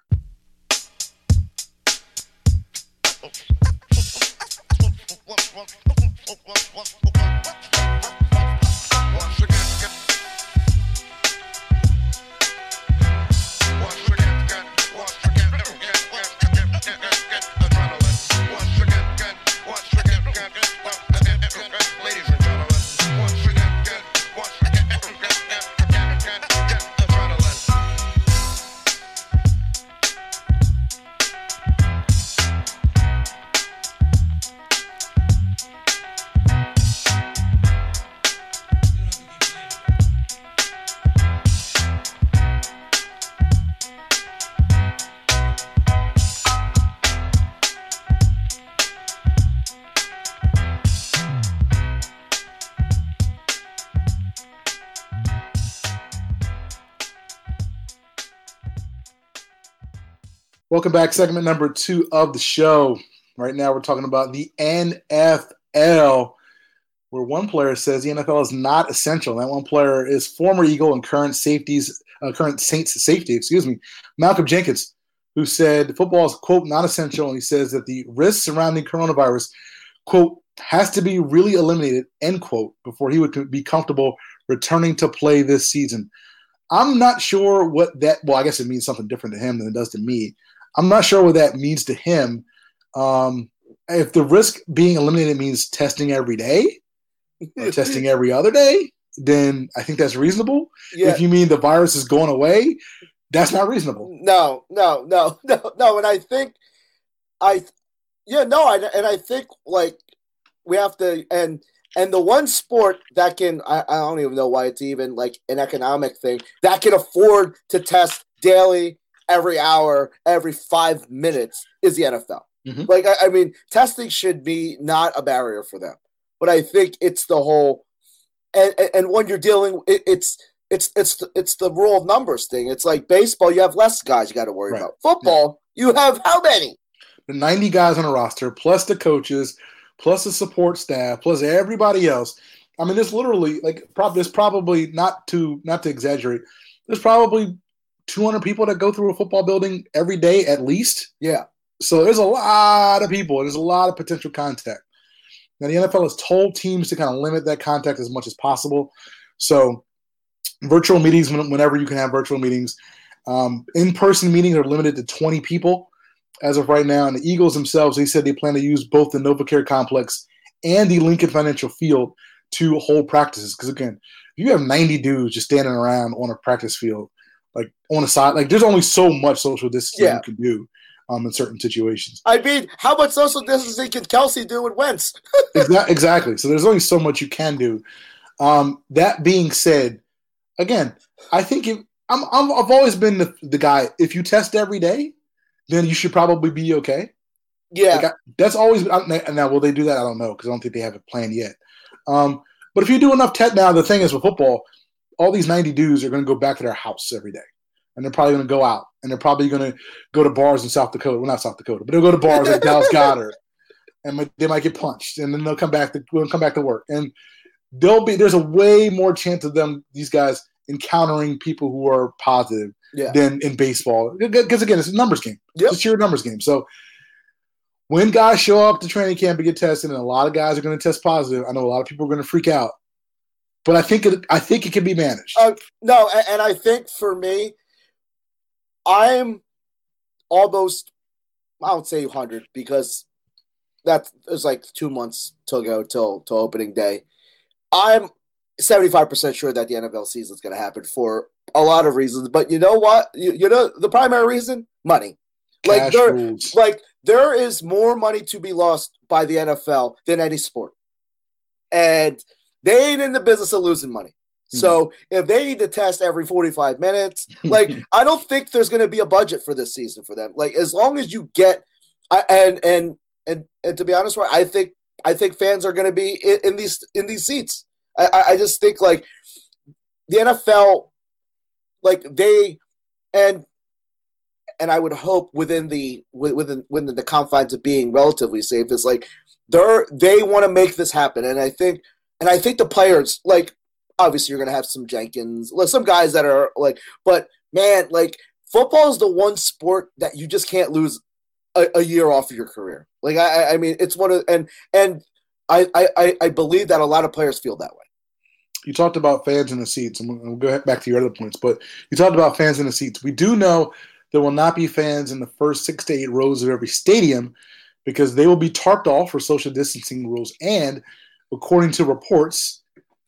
Welcome back. Segment number two of the show. Right now, we're talking about the NFL, where one player says the NFL is not essential. That one player is former Eagle and current safeties, uh, current Saints safety, excuse me, Malcolm Jenkins, who said football is quote not essential, and he says that the risks surrounding coronavirus quote has to be really eliminated end quote before he would be comfortable returning to play this season. I'm not sure what that. Well, I guess it means something different to him than it does to me. I'm not sure what that means to him. Um, if the risk being eliminated means testing every day or testing every other day, then I think that's reasonable. Yeah. If you mean the virus is going away, that's not reasonable. No, no, no, no, no. And I think, I, yeah, no, I, and I think like we have to, and and the one sport that can, I, I don't even know why it's even like an economic thing that can afford to test daily, every hour, every five minutes is the NFL. Mhm. Like, I, I mean, testing should be not a barrier for them, but I think it's the whole, and and, when you're dealing, it, it's it's it's the, it's the rule of numbers thing. It's like baseball, you have less guys you got to worry Right. about. Football, you have how many? The 90 guys on a roster, plus the coaches, plus the support staff, plus everybody else. I mean, it's literally like prob- there's probably not to not to exaggerate. There's probably 200 people that go through a football building every day at least. Yeah, So there's a lot of people. There's a lot of potential contact. Now the NFL has told teams to kind of limit that contact as much as possible. So virtual meetings, whenever you can have virtual meetings, um, in-person meetings are limited to 20 people as of right now. And the Eagles themselves, they said they plan to use both the NovaCare complex and the Lincoln Financial Field to hold practices. Because again, if you have 90 dudes just standing around on a practice field, like on a side, like there's only so much social distancing Yeah. you can do um, in certain situations. I mean, how much social distancing can Kelce do with Wentz? Exa- exactly. So there's only so much you can do. Um, that being said, again, I think if, I'm, I'm I've always been the, the guy. If you test every day, then you should probably be okay. Yeah, Like I, that's always I, now. Will they do that? I don't know because I don't think they have it planned yet. Um, but if you do enough test now, the thing is with football, all these 90 dudes are going to go back to their house every day. and they're probably going to go out, and they're probably going to go to bars in South Dakota. Well, not South Dakota, but they'll go to bars like Dallas Goedert, and they might get punched, and then they'll come back to will come back to work, and there'll be there's a way more chance of them these guys encountering people who are positive Yeah. than in baseball because again it's a numbers game. Yep. It's a sheer numbers game. So when guys show up to training camp and get tested, and a lot of guys are going to test positive, I know a lot of people are going to freak out. But I think it, I think it can be managed. Uh, No, and, I think for me, I'm almost I don't say 100 because that is like two months to go till till opening day. I'm 75% sure that the NFL season is going to happen for a lot of reasons. But you know what? You, you know the primary reason? Money. Like Cash there, rules. like there is more money to be lost by the NFL than any sport, and they ain't in the business of losing money. Hmm. So if they need to test every 45 minutes, like I don't think there's going to be a budget for this season for them. Like as long as you get, I, and and and and to be honest, right, I think I think fans are going to be in, in these in these seats. I, I- I just think like the NFL, like they and and I would hope within the within within the confines of being relatively safe is like they're they want to make this happen, and I think and I think the players like obviously you're gonna have some Jenkins, like, some guys that are like, but man, like football is the one sport that you just can't lose a, a year off of your career. Like I, I- mean, it's one of and and I, I I- believe that a lot of players feel that way. you talked about fans in the seats, and we'll go back to your other points. But you talked about fans in the seats. We do know there will not be fans in the first six to eight rows of every stadium because they will be tarped off for social distancing rules. And according to reports,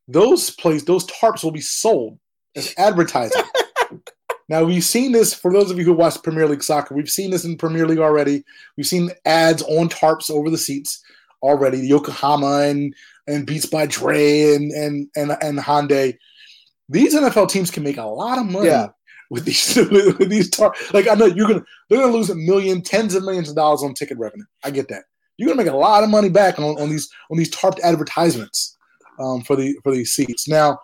those place those tarps will be sold as advertising. now we've seen this for those of you who watch Premier League soccer. We've seen this in Premier League already. We've seen ads on tarps over the seats already. Yokohama and and Beats by Dre and and and and Hyundai. These NFL teams can make a lot of money Yeah. with these with, with these tar- like I know you're gonna they're gonna lose a million, tens of millions of dollars on ticket revenue. I get that. You're gonna make a lot of money back on, on these on these tarped advertisements um, for the for these seats. Now,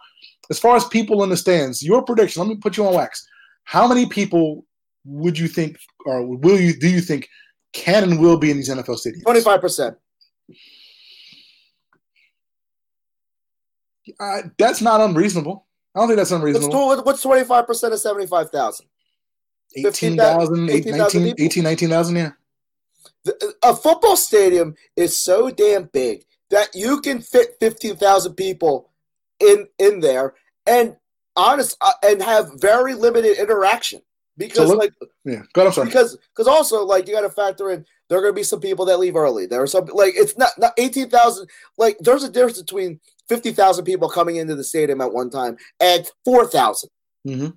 as far as people in the stands, your prediction. Let me put you on wax. How many people would you think, or will you do you think can and will be in these NFL stadiums? Twenty five percent. Uh, that's not unreasonable. I don't think that's unreasonable. what's twenty five percent of seventy five thousand? 18,000, 18,000 19, 18, 19,000, yeah. A football stadium is so damn big that you can fit fifteen thousand people in in there, and honest uh, and have very limited interaction because look- like Yeah. Go ahead, because because also like you got to factor in there are going to be some people that leave early. There are some like it's not not eighteen thousand. Like there's a difference between fifty thousand people coming into the stadium at one time and four thousand. hmm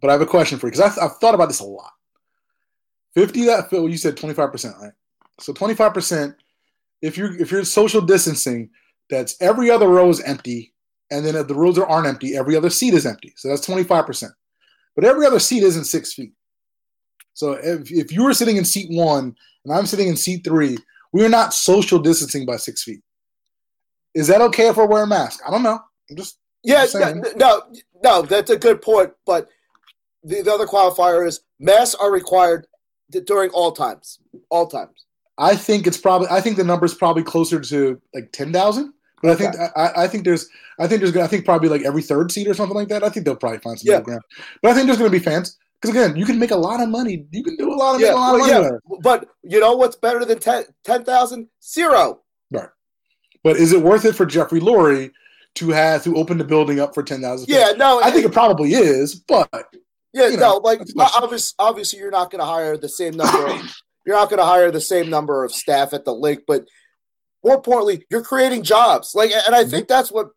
But I have a question for you because I've, I've thought about this a lot. 50 that Phil, you said 25%, right? So 25%, if you're if you're social distancing, that's every other row is empty. And then if the rows aren't empty, every other seat is empty. So that's 25%. But every other seat isn't six feet. So if, if you were sitting in seat one and I'm sitting in seat three, we are not social distancing by six feet. Is that okay if I wear a mask? I don't know. I'm just Yeah, no, no, that's a good point. But the, the other qualifier is masks are required during all times, all times. I think it's probably. I think the number is probably closer to like ten thousand. But I think I, I think there's I think there's I think probably like every third seat or something like that. I think they'll probably find some Yeah. middle ground. But I think there's gonna be fans because again, you can make a lot of money. You can do a lot of Yeah, a lot of money yeah. But you know what's better than 10 10,000? Zero. But is it worth it for Jeffrey Lurie to have to open the building up for ten thousand? Yeah, no, I think it probably is. But Yeah, you know, no, like that's a question. obviously, obviously, you're not going to hire the same number. Of, you're not going to hire the same number of staff at the Linc, but more importantly, you're creating jobs. Like, and I think that's what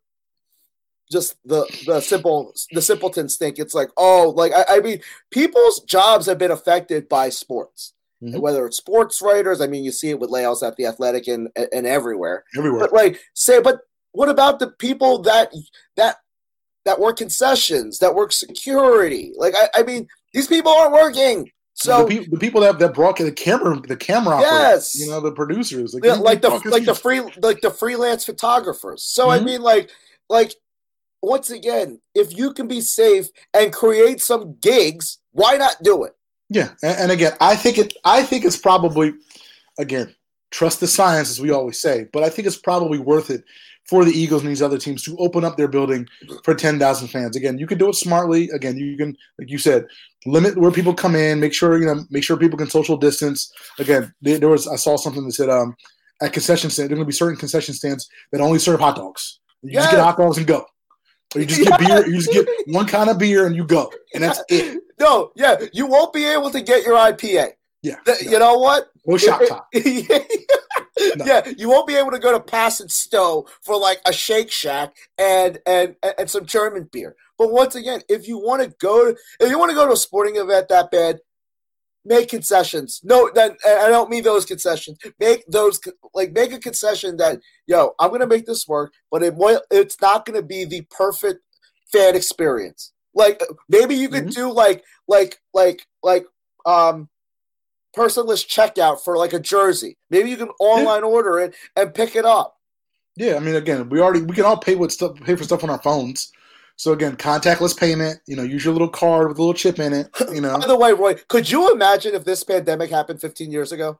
just the the simple the simpletons think. It's like, oh, like I, I mean, people's jobs have been affected by sports, Mhm. And whether it's sports writers. I mean, you see it with layouts at the Athletic and and everywhere. everywhere. But like, say, but what about the people that that that work concessions, that work security? Like, I, I mean, these people aren't working. So, the, peop the people that that brought the camera, the camera, Yes. operators, you know, the producers, yeah, like the like the free like the freelance photographers. So I Mhm. mean, like like once again, if you can be safe and create some gigs, why not do it? Yeah, and, and again, I think it. I think it's probably, again, trust the science as we always say, but I think it's probably worth it for the Eagles and these other teams to open up their building for ten thousand fans. Again, you can do it smartly. Again, you can, like you said, limit where people come in. Make sure you know, make sure people can social distance. Again, there, was I saw something that said um, at concession stand there are going to be certain concession stands that only serve hot dogs. You just get Yes. hot dogs and go. Or you just get beer. You just get one kind of beer and you go, and that's it. No, yeah, you won't be able to get your IPA. Yeah, Th- yeah. You know what? no shop top. yeah, you won't be able to go to Pass and Stowe for like a Shake Shack and and and some German beer. But once again, if you want to go, to, if you want to go to a sporting event that bad, make concessions. No, that I don't mean those concessions. Make those like make a concession that yo, I'm gonna make this work, but it it's not gonna be the perfect fan experience. Like maybe you could Mhm. do like like like like um personless checkout for like a jersey. Maybe you can online order it and pick it up. Yeah, I mean, again, we already we can all pay with stuff, pay for stuff on our phones. So again, contactless payment. You know, use your little card with a little chip in it. You know. By the way, Roy, could you imagine if this pandemic happened 15 years ago?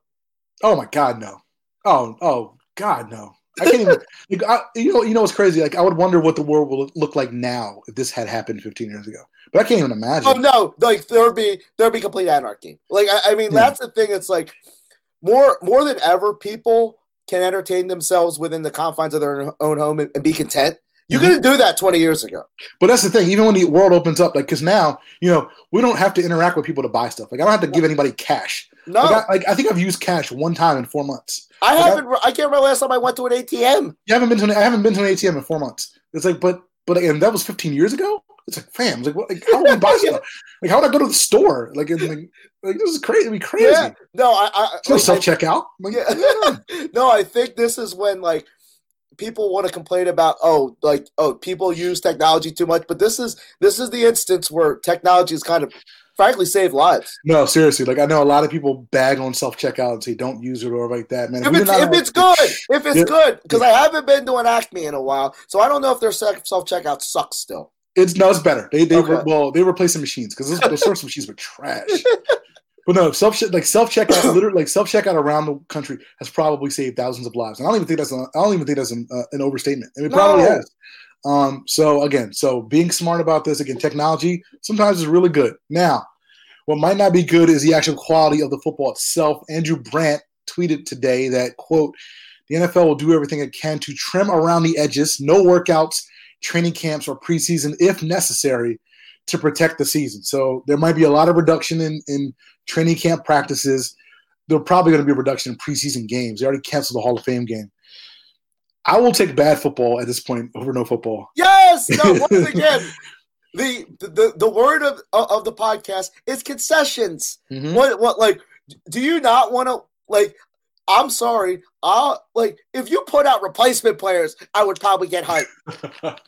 Oh my God, no. Oh, oh God, no. I can't even. Like, I, you know, you know what's crazy? Like, I would wonder what the world will look like now if this had happened 15 years ago. But I can't even imagine. Oh no, like there'd be there'd be complete anarchy. Like I, I mean, Yeah. that's the thing. It's like more more than ever, people can entertain themselves within the confines of their own home and, and be content. You Mhm. couldn't do that 20 years ago. But that's the thing. Even when the world opens up, like, because now, you know, we don't have to interact with people to buy stuff. Like, I don't have to give anybody cash. No, Like, I, like, I think I've used cash one time in four months. I like, haven't. I can't remember last time I went to an ATM. You haven't been to an, I haven't been to an ATM in four months. It's like, but but and that was 15 years ago. It's like, fam, like, what, like how would we buy stuff? Like, how would I go to the store? Like, like, like this is crazy. It'd be crazy. Yeah, no, I. I no like, self checkout. Like, Yeah. no, I think this is when like people want to complain about oh like oh people use technology too much, but this is this is the instance where technology is kind of frankly saved lives. no, seriously. Like, I know a lot of people bag on self checkout and say don't use it or like that. Man, If we it's, if it's good, if it's Yeah. good, because I haven't been an Acme in a while, so I don't know if their self checkout sucks still. It's no, it's better. They they Okay. were well, they replaced the machines because those, sorts machines were trash. But no, self like self checkout, literally like self checkout around the country has probably saved thousands of lives. And I don't even think that's a, I don't even think that's an, uh, an overstatement. It probably has. Um, so again, so being smart about this again, technology sometimes is really good. Now, what might not be good is the actual quality of the football itself. Andrew Brandt tweeted today that quote the NFL will do everything it can to trim around the edges, no workouts, training camps, or preseason if necessary to protect the season. So there might be a lot of reduction in, in training camp practices. There'll probably going to be a reduction in preseason games. They already canceled the Hall of Fame game. I will take bad football at this point over no football. Yes, no. Once again, the the the word of of the podcast is concessions. Mhm. What what like do you not want to like I'm sorry. I'll like if you put out replacement players, I would probably get hyped.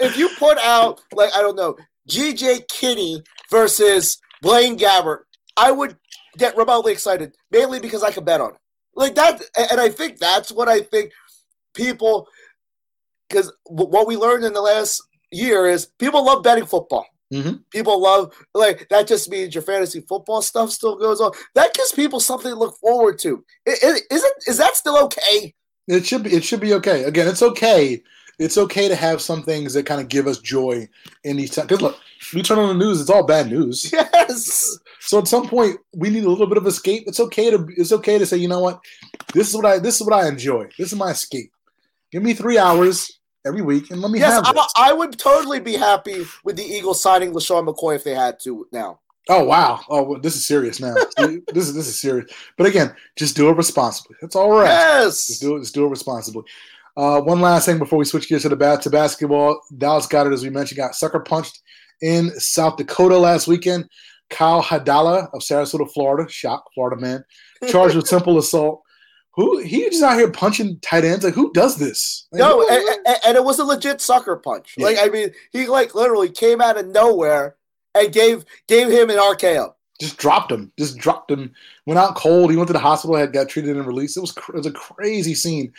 If you put out like I don't know, GJ Kinne versus Blaine Gabbert, I would get remotely excited, mainly because I could bet on it. Like that and I think that's what I think people because what we learned in the last year is people love betting football. Mhm. People love like that. Just means your fantasy football stuff still goes on. That gives people something to look forward to. I- I- Is it? Is that still okay? It should be. It should be okay. Again, it's okay. It's okay to have some things that kind of give us joy in these times. Because look, we turn on the news; it's all bad news. Yes. So at some point, we need a little bit of escape. It's okay to. It's okay to say, you know what, this is what I. This is what I enjoy. This is my escape. Give me three hours every week, and let me Yes, have I, this. I would totally be happy with the Eagles signing LeSean McCoy if they had to now. Oh wow! Oh, well, this is serious now. this is this is serious. But again, just do it responsibly. That's all right. Yes, Just do it. Just do it responsibly. Uh, one last thing before we switch gears to the bat to basketball. Dallas Goedert as we mentioned. Got sucker punched in South Dakota last weekend. Kyle Hadala of Sarasota, Florida, shock Florida man, charged with simple assault. Who he just out here punching tight ends? Like who does this? Like, No, and, and- and it was a legit sucker punch. Yeah. Like I mean, he like literally came out of nowhere and gave gave him an RKO. just dropped him. Just dropped him. Went out cold. He went to the hospital. Had got treated and released. It was cr- it was a crazy scene.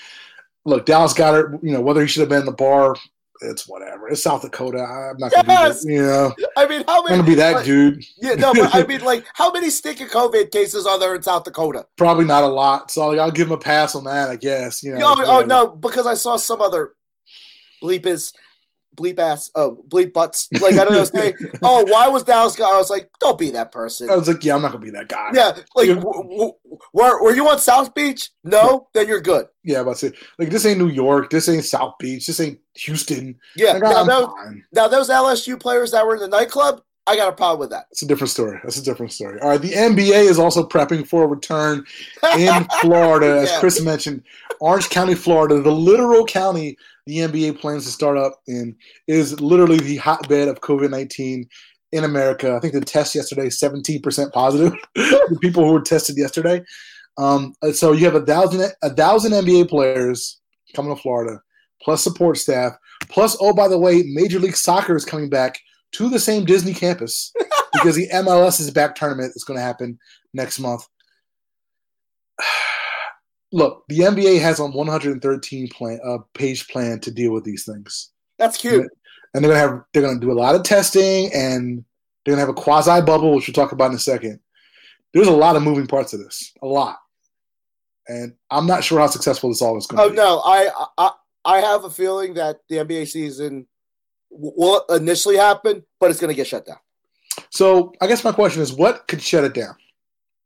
Look, Dallas Goedert. You know whether he should have been in the bar. It's whatever. It's South Dakota. I'm not gonna Yes! be, you know, I mean, how I'm many? gonna be that like, dude. Yeah, no, but I mean, like, how many stinking COVID cases are there in South Dakota? Probably not a lot. So like, I'll give him a pass on that, I guess. You know, oh, oh no, because I saw some other bleep is bleep ass oh bleep butts like I don't know say oh why was Dallas I was like don't be that person I was like, yeah, I'm not gonna be that guy. yeah like Yeah. w- w- were were you on South Beach no then you're good Yeah, about to say like this ain't New York, this ain't South Beach, this ain't Houston. yeah Like, now, those, now those LSU players that were in the nightclub I got a problem with that It's a different story. That's a different story. All right, the NBA is also prepping for a return in Florida, as Chris mentioned, Orange County, Florida, the literal county the NBA plans to start up in, is literally the hotbed of COVID nineteen in America. I think the test yesterday seventeen percent positive. the people who were tested yesterday. Um, so you have a thousand a thousand NBA players coming to Florida, plus support staff, plus oh by the way, Major League Soccer is coming back to the same Disney campus because the MLS is back tournament is going to happen next month. Look, the NBA has a 113 plan, uh, page plan to deal with these things, that's cute and they're gonna have they're gonna do a lot of testing, and they're gonna have a quasi bubble, which we'll talk about in a second. There's a lot of moving parts of this, a lot, and I'm not sure how successful this all is going to be. oh be. no I I I have a feeling that the NBA season will initially happen but it's gonna get shut down So I guess my question is, what could shut it down?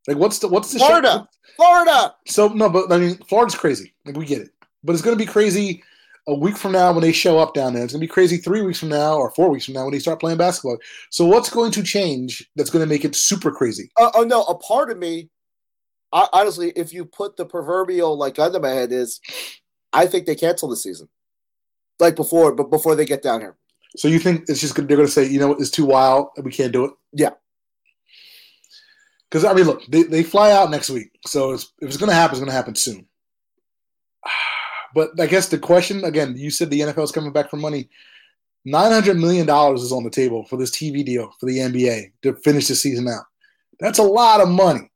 Like, what's the what's the Florida Florida So no, but I mean, Florida's crazy. Like we get it, but it's going to be crazy a week from now when they show up down there. It's going to be crazy three weeks from now or four weeks from now when they start playing basketball. So what's going to change that's going to make it super crazy? oh, oh no, a part of me, I, honestly, if you put the proverbial like gun to my head, is I think they cancel the season, like before, but before they get down here. So you think it's just gonna- they're going to say, you know, it's too wild, and we can't do it? Yeah. Because I mean, look, they, they fly out next week, so it's, if it's going to happen, it's going to happen soon. But I guess the question again, you said the NFL is coming back for money. Nine hundred million dollars is on the table for this TV deal for the NBA to finish the season out. That's a lot of money.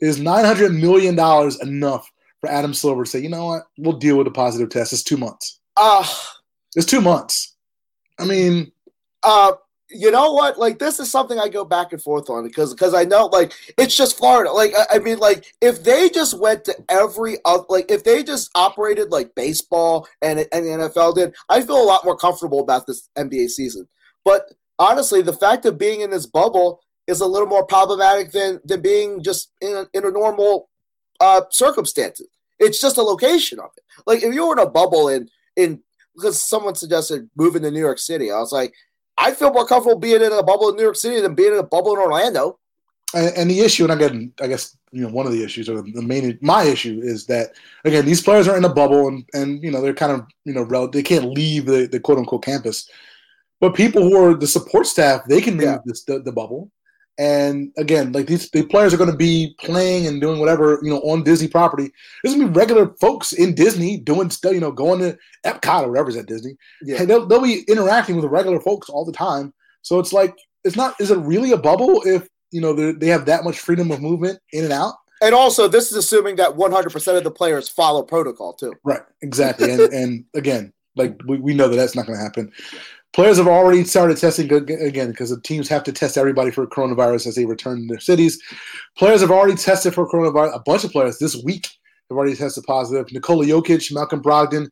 Is nine hundred million dollars enough for Adam Silver to say, you know what, we'll deal with a positive test. It's two months. Uh It's two months. I mean, uh you know what? Like this is something I go back and forth on because because I know like it's just Florida. Like I, I mean, like if they just went to every oth- like if they just operated like baseball and and the NFL did, I feel a lot more comfortable about this NBA season. But honestly, the fact of being in this bubble is a little more problematic than than being just in a, in a normal uh circumstances. It's just a location of it. Like if you were in a bubble in in because someone suggested moving to New York City, I was like. I feel more comfortable being in a bubble in New York City than being in a bubble in Orlando. and, and the issue, and again, I guess you know one of the issues, or the main, my issue is that again these players are in a bubble, and and you know they're kind of you know rel- they can't leave the, the quote unquote campus, but people who are the support staff they can leave Yeah. this, the the bubble, and again like these the players are going to be playing and doing whatever you know on Disney property. There's gonna be regular folks in Disney doing stuff, you know, going to Epcot or whatever's at Disney, Yeah. and they'll, they'll be interacting with regular folks all the time. So it's like it's not. Is it really a bubble if you know they they have that much freedom of movement in and out? And also, this is assuming that 100% of the players follow protocol too. Right. Exactly. and and again, like we, we know that that's not going to happen. Players have already started testing again because the teams have to test everybody for coronavirus as they return to their cities. Players have already tested for coronavirus. A bunch of players this week have already tested positive. Nikola Jokic, Malcolm Brogdon,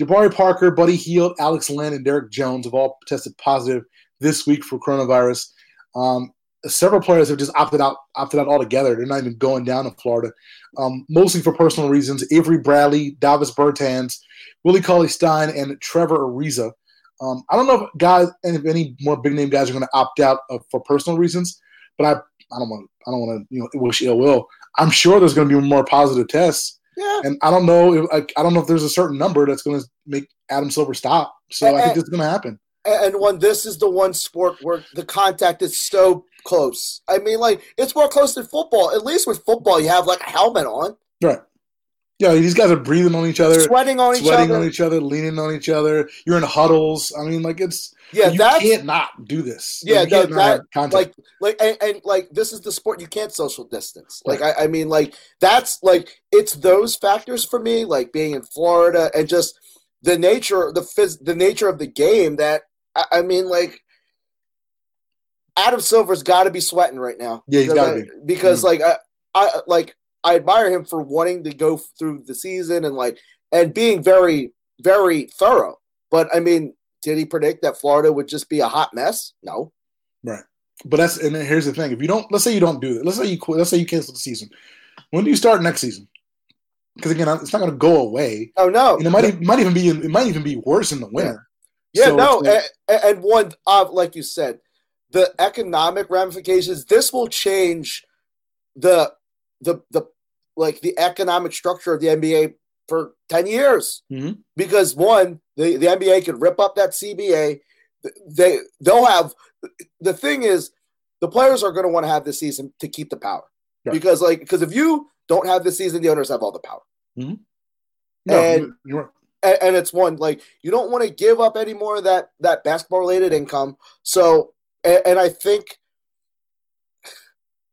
Jabari Parker, Buddy Hield, Alex Len, and Derrick Jones have all tested positive this week for coronavirus. Um, several players have just opted out, opted out altogether. They're not even going down to Florida, um, mostly for personal reasons. Avery Bradley, Davis Bertans, Willie Cauley Stein, and Trevor Ariza. Um, I don't know if guys and if any more big name guys are going to opt out of, for personal reasons, but I I don't want I don't want to you know wish ill will. I'm sure there's going to be more positive tests, Yeah. and I don't know if I, I don't know if there's a certain number that's going to make Adam Silver stop. So I think it's going to happen. And when this is the one sport where the contact is so close. I mean, like, it's more close than football. At least with football, you have like a helmet on, Right. Yeah, these guys are breathing on each other, sweating on each sweating other. on each other, leaning on each other. You're in huddles. I mean, like it's yeah, you can't not do this. Yeah, can't not that- like like and, and like this is the sport you can't social distance like I, I mean like that's like it's those factors for me like being in florida and just the nature the phys- the nature of the game that I, I mean like Adam Silver's got to be sweating right now. Yeah, he's because gotta be. because like I, I like I admire him for wanting to go through the season and like and being very very thorough. But I mean, did he predict that Florida would just be a hot mess? No. Right. But that's and then here's the thing: if you don't, let's say you don't do it, let's say you quit, let's say you cancel the season. When do you start next season? Because again, it's not going to go away, Oh no. and it might might even be it might even be worse in the winter. Yeah, So no, like- and, and one, uh, like you said, the economic ramifications. This will change the the the like the economic structure of the NBA for ten years. Mhm. Because one, the the NBA could rip up that CBA. They they'll have the thing is the players are going to want to have this season to keep the power Right. because like because if you don't have this season, the owners have all the power. no, and- you're and, and it's one like you don't want to give up any more of that that basketball related income. So, and, and I think,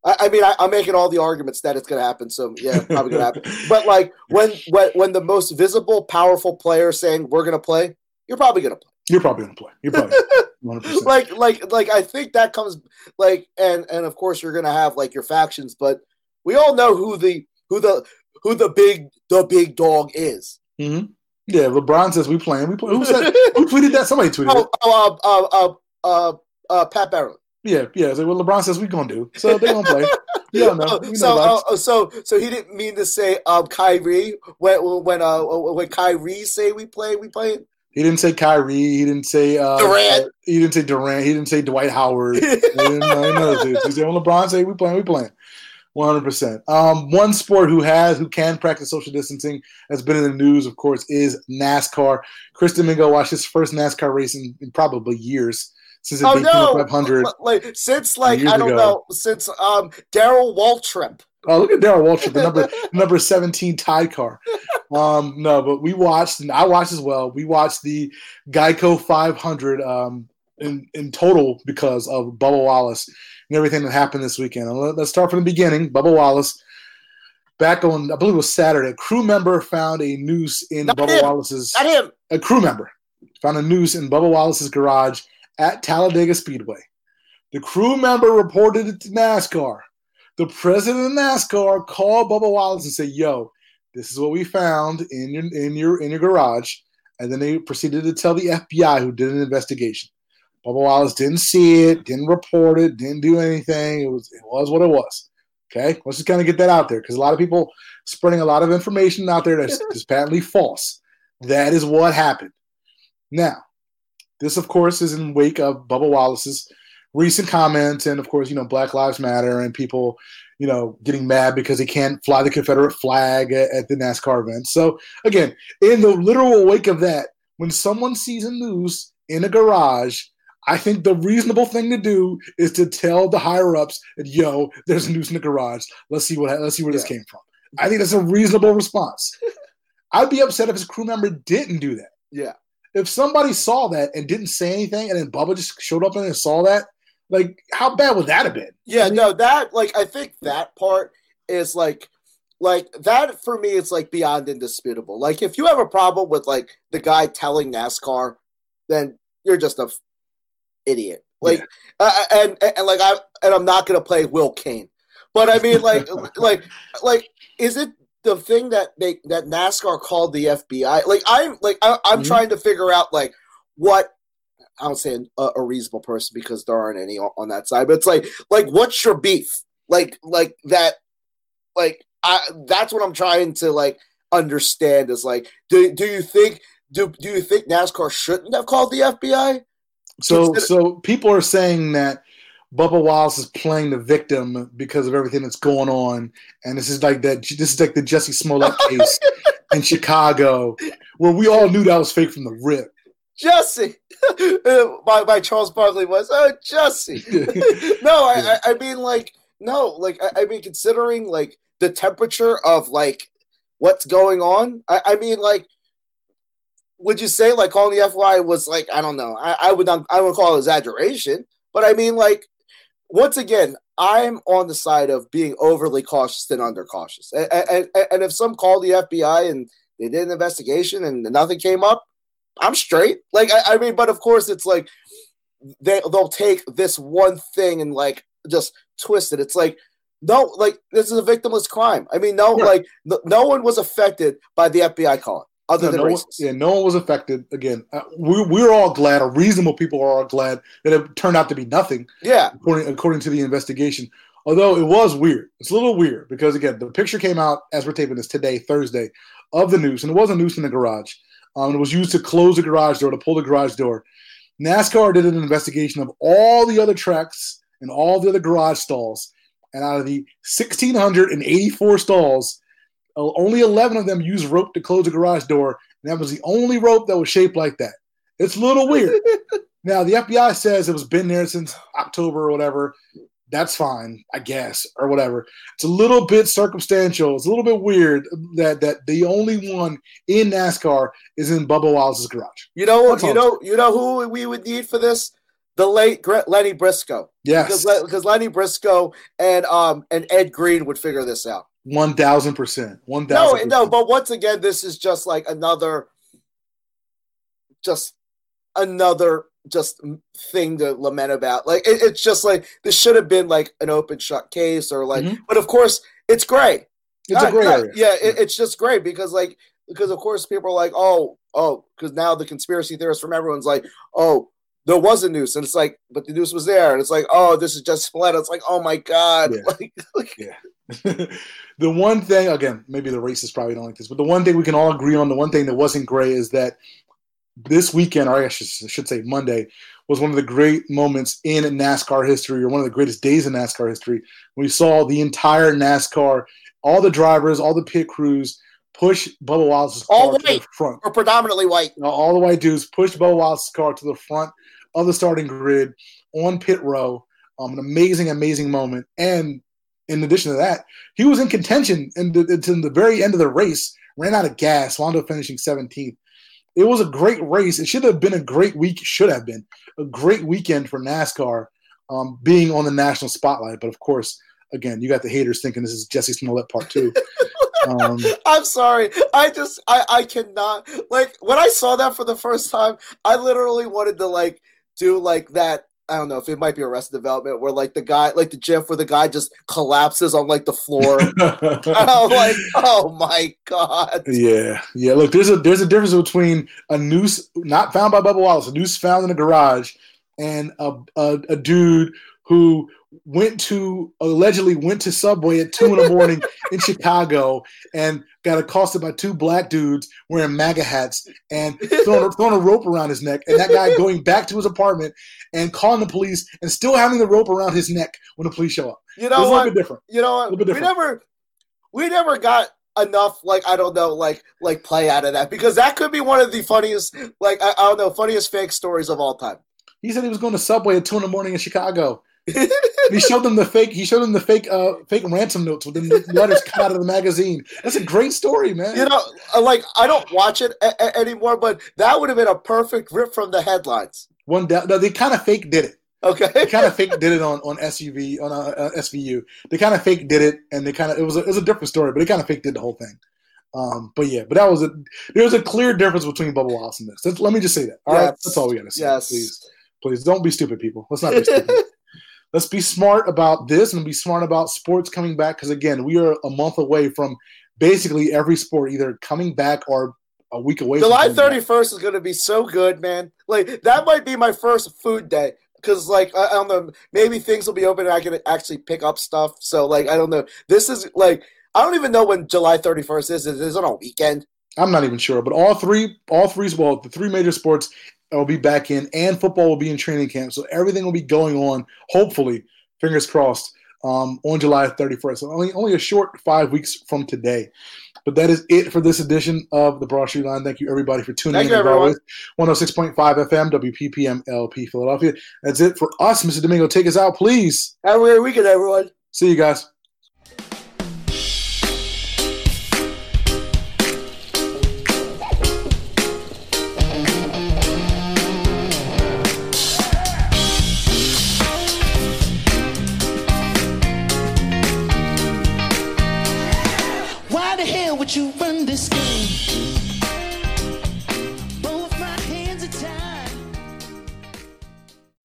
I, I mean, I, I'm making all the arguments that it's going to happen. So yeah, probably going to happen. But like when when when the most visible, powerful player saying we're going to play, you're probably going to play. You're probably going to play. You're probably 100. percent Like like like I think that comes like and and of course you're going to have like your factions, but we all know who the who the who the big the big dog is. Mm-hmm. Yeah, LeBron says we playing. We play. Who said? who tweeted that? Somebody tweeted it. Oh, uh, uh, uh, uh, uh, Pat Beverley. Yeah, yeah. It's like, what LeBron says we're gonna do. So they're gonna play. You don't know. Oh, You know so, uh, so, so he didn't mean to say um Kyrie when when uh when Kyrie say we play, we play. He didn't say Kyrie. He didn't say uh, Durant. uh, he didn't say Durant. He didn't say Dwight Howard. he didn't know any of those dudes. He said when LeBron say we playing, we playing. One hundred percent. Um, one sport who has who can practice social distancing has been in the news, of course, is NASCAR. Chris Domingo watched his first NASCAR race in, in probably years since Oh no! 500. Like since like I don't ago. know since um Darrell Waltrip. Oh, look at Darrell Waltrip, the number number seventeen Tide car. Um, no, but we watched, and I watched as well. We watched the Geico 500 um, in in total because of Bubba Wallace and everything that happened this weekend. And Let's start from the beginning. Bubba Wallace, back on I believe it was Saturday, a crew member found a noose in Not Bubba him. Wallace's Not him. a crew member found a noose in Bubba Wallace's garage at Talladega Speedway. The crew member reported it to NASCAR. The president of NASCAR called Bubba Wallace and said, "Yo, this is what we found in your in your in your garage." And then they proceeded to tell the FBI who did an investigation. Bubba Wallace didn't see it, didn't report it, didn't do anything. It was it was what it was. Okay, let's just kind of get that out there because a lot of people spreading a lot of information out there that's just patently false. That is what happened. Now, this, of course, is in wake of Bubba Wallace's recent comments, and of course, you know, Black Lives Matter and people, you know, getting mad because they can't fly the Confederate flag at, at the NASCAR event. So, again, in the literal wake of that, when someone sees a noose in a garage, I think the reasonable thing to do is to tell the higher ups, "Yo, there's a noose in the garage. Let's see what let's see where this came from." I think that's a reasonable response. I'd be upset if his crew member didn't do that Yeah. If somebody saw that and didn't say anything, and then Bubba just showed up and saw that, like how bad would that have been? Yeah, I mean, no, that like I think that part is like like that for me it's like beyond indisputable. Like if you have a problem with like the guy telling NASCAR, then you're just a f- idiot. Like uh, and, and and like I and I'm not gonna play Will Kane, but I mean like like like is it the thing that they that NASCAR called the FBI? Like I'm like I, I'm Mhm. trying to figure out like what I don't say a, a reasonable person because there aren't any on, on that side, but it's like like what's your beef? Like like that like I that's what I'm trying to like understand is like do do you think do do you think NASCAR shouldn't have called the FBI? so Consider- so people are saying that Bubba Wallace is playing the victim because of everything that's going on, and this is like that. This is like the Jussie Smollett case in Chicago, where we all knew that was fake from the rip. Jesse. my my Charles Barkley was oh Jesse. no, I, I I mean like no, like I, I mean considering like the temperature of like what's going on. I, I mean like would you say like calling the FY was like I don't know. I, I would not I would call it exaggeration, but I mean like once again, I'm on the side of being overly cautious than under cautious. And, and, and if some call the FBI and they did an investigation and nothing came up, I'm straight. Like I, I mean, but of course it's like they they'll take this one thing and like just twist it. It's like no, like this is a victimless crime. I mean, no, Yeah. like no, no one was affected by the FBI call other No, than no one, yeah, no one was affected. Again, uh, we, we're all glad, or reasonable people are all glad that it turned out to be nothing, Yeah, according according to the investigation. Although it was weird, it's a little weird because again, the picture came out as we're taping this today, Thursday, of the noose, and it was a noose in the garage. Um, it was used to close the garage door, to pull the garage door. NASCAR did an investigation of all the other tracks and all the other garage stalls, and out of the 1,684 stalls, only 11 of them used rope to close the garage door, and that was the only rope that was shaped like that. It's a little weird. now, the FBI says it was been there since October or whatever. That's fine, I guess, or whatever. It's a little bit circumstantial. It's a little bit weird that that the only one in NASCAR is in Bubba Wallace's garage. you know, That's you know, you know who we would need for this? The late Lennie Briscoe, Yes, because because Lennie Briscoe and um and Ed Green would figure this out. One thousand percent, one No, thousand. no, but once again, this is just like another, just another just thing to lament about. Like it, it's just like this should have been like an open shut case or like, Mhm. but of course it's gray. It's a Not- gray not- area. Yeah, it, it's just great because like because of course people are like, oh, oh, because now the conspiracy theorists from everyone's like, oh. There was a noose, and it's like, but the noose was there, and it's like, oh, this is just split. It's like, oh my god, Yeah. like, like the one thing, again, maybe the racists probably don't like this, but the one thing we can all agree on, the one thing that wasn't gray is that this weekend, or I should, I should say Monday, was one of the great moments in NASCAR history, or one of the greatest days in NASCAR history. We saw the entire NASCAR, all the drivers, all the pit crews push Bubba Wallace's car All to the white. front. or predominantly white. All the white dudes pushed Bubba Wallace's car to the front of the starting grid on pit row. Um, an amazing, amazing moment. And in addition to that, he was in contention in the, until the very end of the race, ran out of gas, wound up finishing 17th. It was a great race. It should have been a great week, should have been a great weekend for NASCAR um, being on the national spotlight. But of course, again, you got the haters thinking this is Jussie Smollett part two. um, I'm sorry. I just I I cannot like when I saw that for the first time, I literally wanted to like do like that I don't know if it might be Arrested Development where like the guy like the gif where the guy just collapses on like the floor. I'm like, oh my god. Yeah, yeah. Look, there's a there's a difference between a noose not found by Bubba Wallace, a noose found in a garage, and a a, a dude who went to allegedly went to Subway at two in the morning in Chicago and got accosted by two black dudes wearing MAGA hats and throwing, throwing a rope around his neck, and that guy going back to his apartment and calling the police and still having the rope around his neck when the police show up. You It's know a little what? bit different. You know little what? bit We never we never got enough like I don't know like like play out of that because that could be one of the funniest like I, I don't know funniest fake stories of all time. He said he was going to Subway at two in the morning in Chicago. He showed them the fake. He showed them the fake, uh, fake ransom notes with the letters cut out of the magazine. That's a great story, man. You know, uh, like I don't watch it a- a- anymore, but that would have been a perfect rip from the headlines. one down. No, they kind of fake did it. Okay. they kind of fake did it on on SUV on uh, uh, SVU. They kind of fake did it, and they kind of it was a, it was a different story, but they kind of fake did the whole thing. Um, but yeah, but that was a there was a clear difference between Bubba Wallace and this. That's- let me just say that. All right, Yes. that's all we got to say. yes, Please, please don't be stupid, people. Let's not be stupid. Let's be smart about this and be smart about sports coming back because again, we are a month away from basically every sport either coming back or a week away. from July coming back. thirty first is going to be so good, man. Like that might be my first food day because, like, I, I don't know, maybe things will be open and I can actually pick up stuff. So, like, I don't know. This is like I don't even know when July thirty first is. Is it on a weekend? I'm not even sure, but all three, all three, well, the three major sports will be back in, and football will be in training camp. So everything will be going on. Hopefully, fingers crossed, um, on July 31st. So only only a short five weeks from today. But that is it for this edition of the Broad Street Line. Thank you everybody for tuning Thank in. you, everyone. always. 106.5 FM, WPPM LP Philadelphia. That's it for us, Mr. Domingo. Take us out, please. Have a great weekend, everyone. See you guys.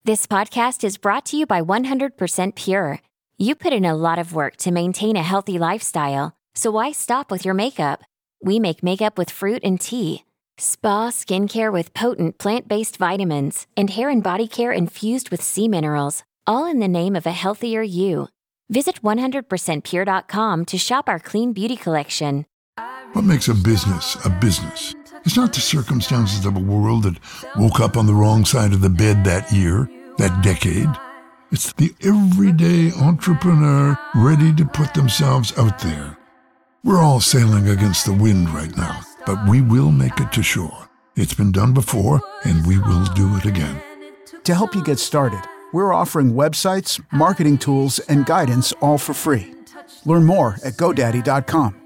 This podcast is brought to you by 100% Pure. You put in a lot of work to maintain a healthy lifestyle, so why stop with your makeup? We make makeup with fruit and tea, spa skincare with potent plant based vitamins, and hair and body care infused with sea minerals, all in the name of a healthier you. Visit 100%pure.com to shop our clean beauty collection. What makes a business a business? It's not the circumstances of a world that woke up on the wrong side of the bed that year, that decade. It's the everyday entrepreneur ready to put themselves out there. We're all sailing against the wind right now, but we will make it to shore. It's been done before, and we will do it again. To help you get started, we're offering websites, marketing tools, and guidance all for free. Learn more at GoDaddy.com.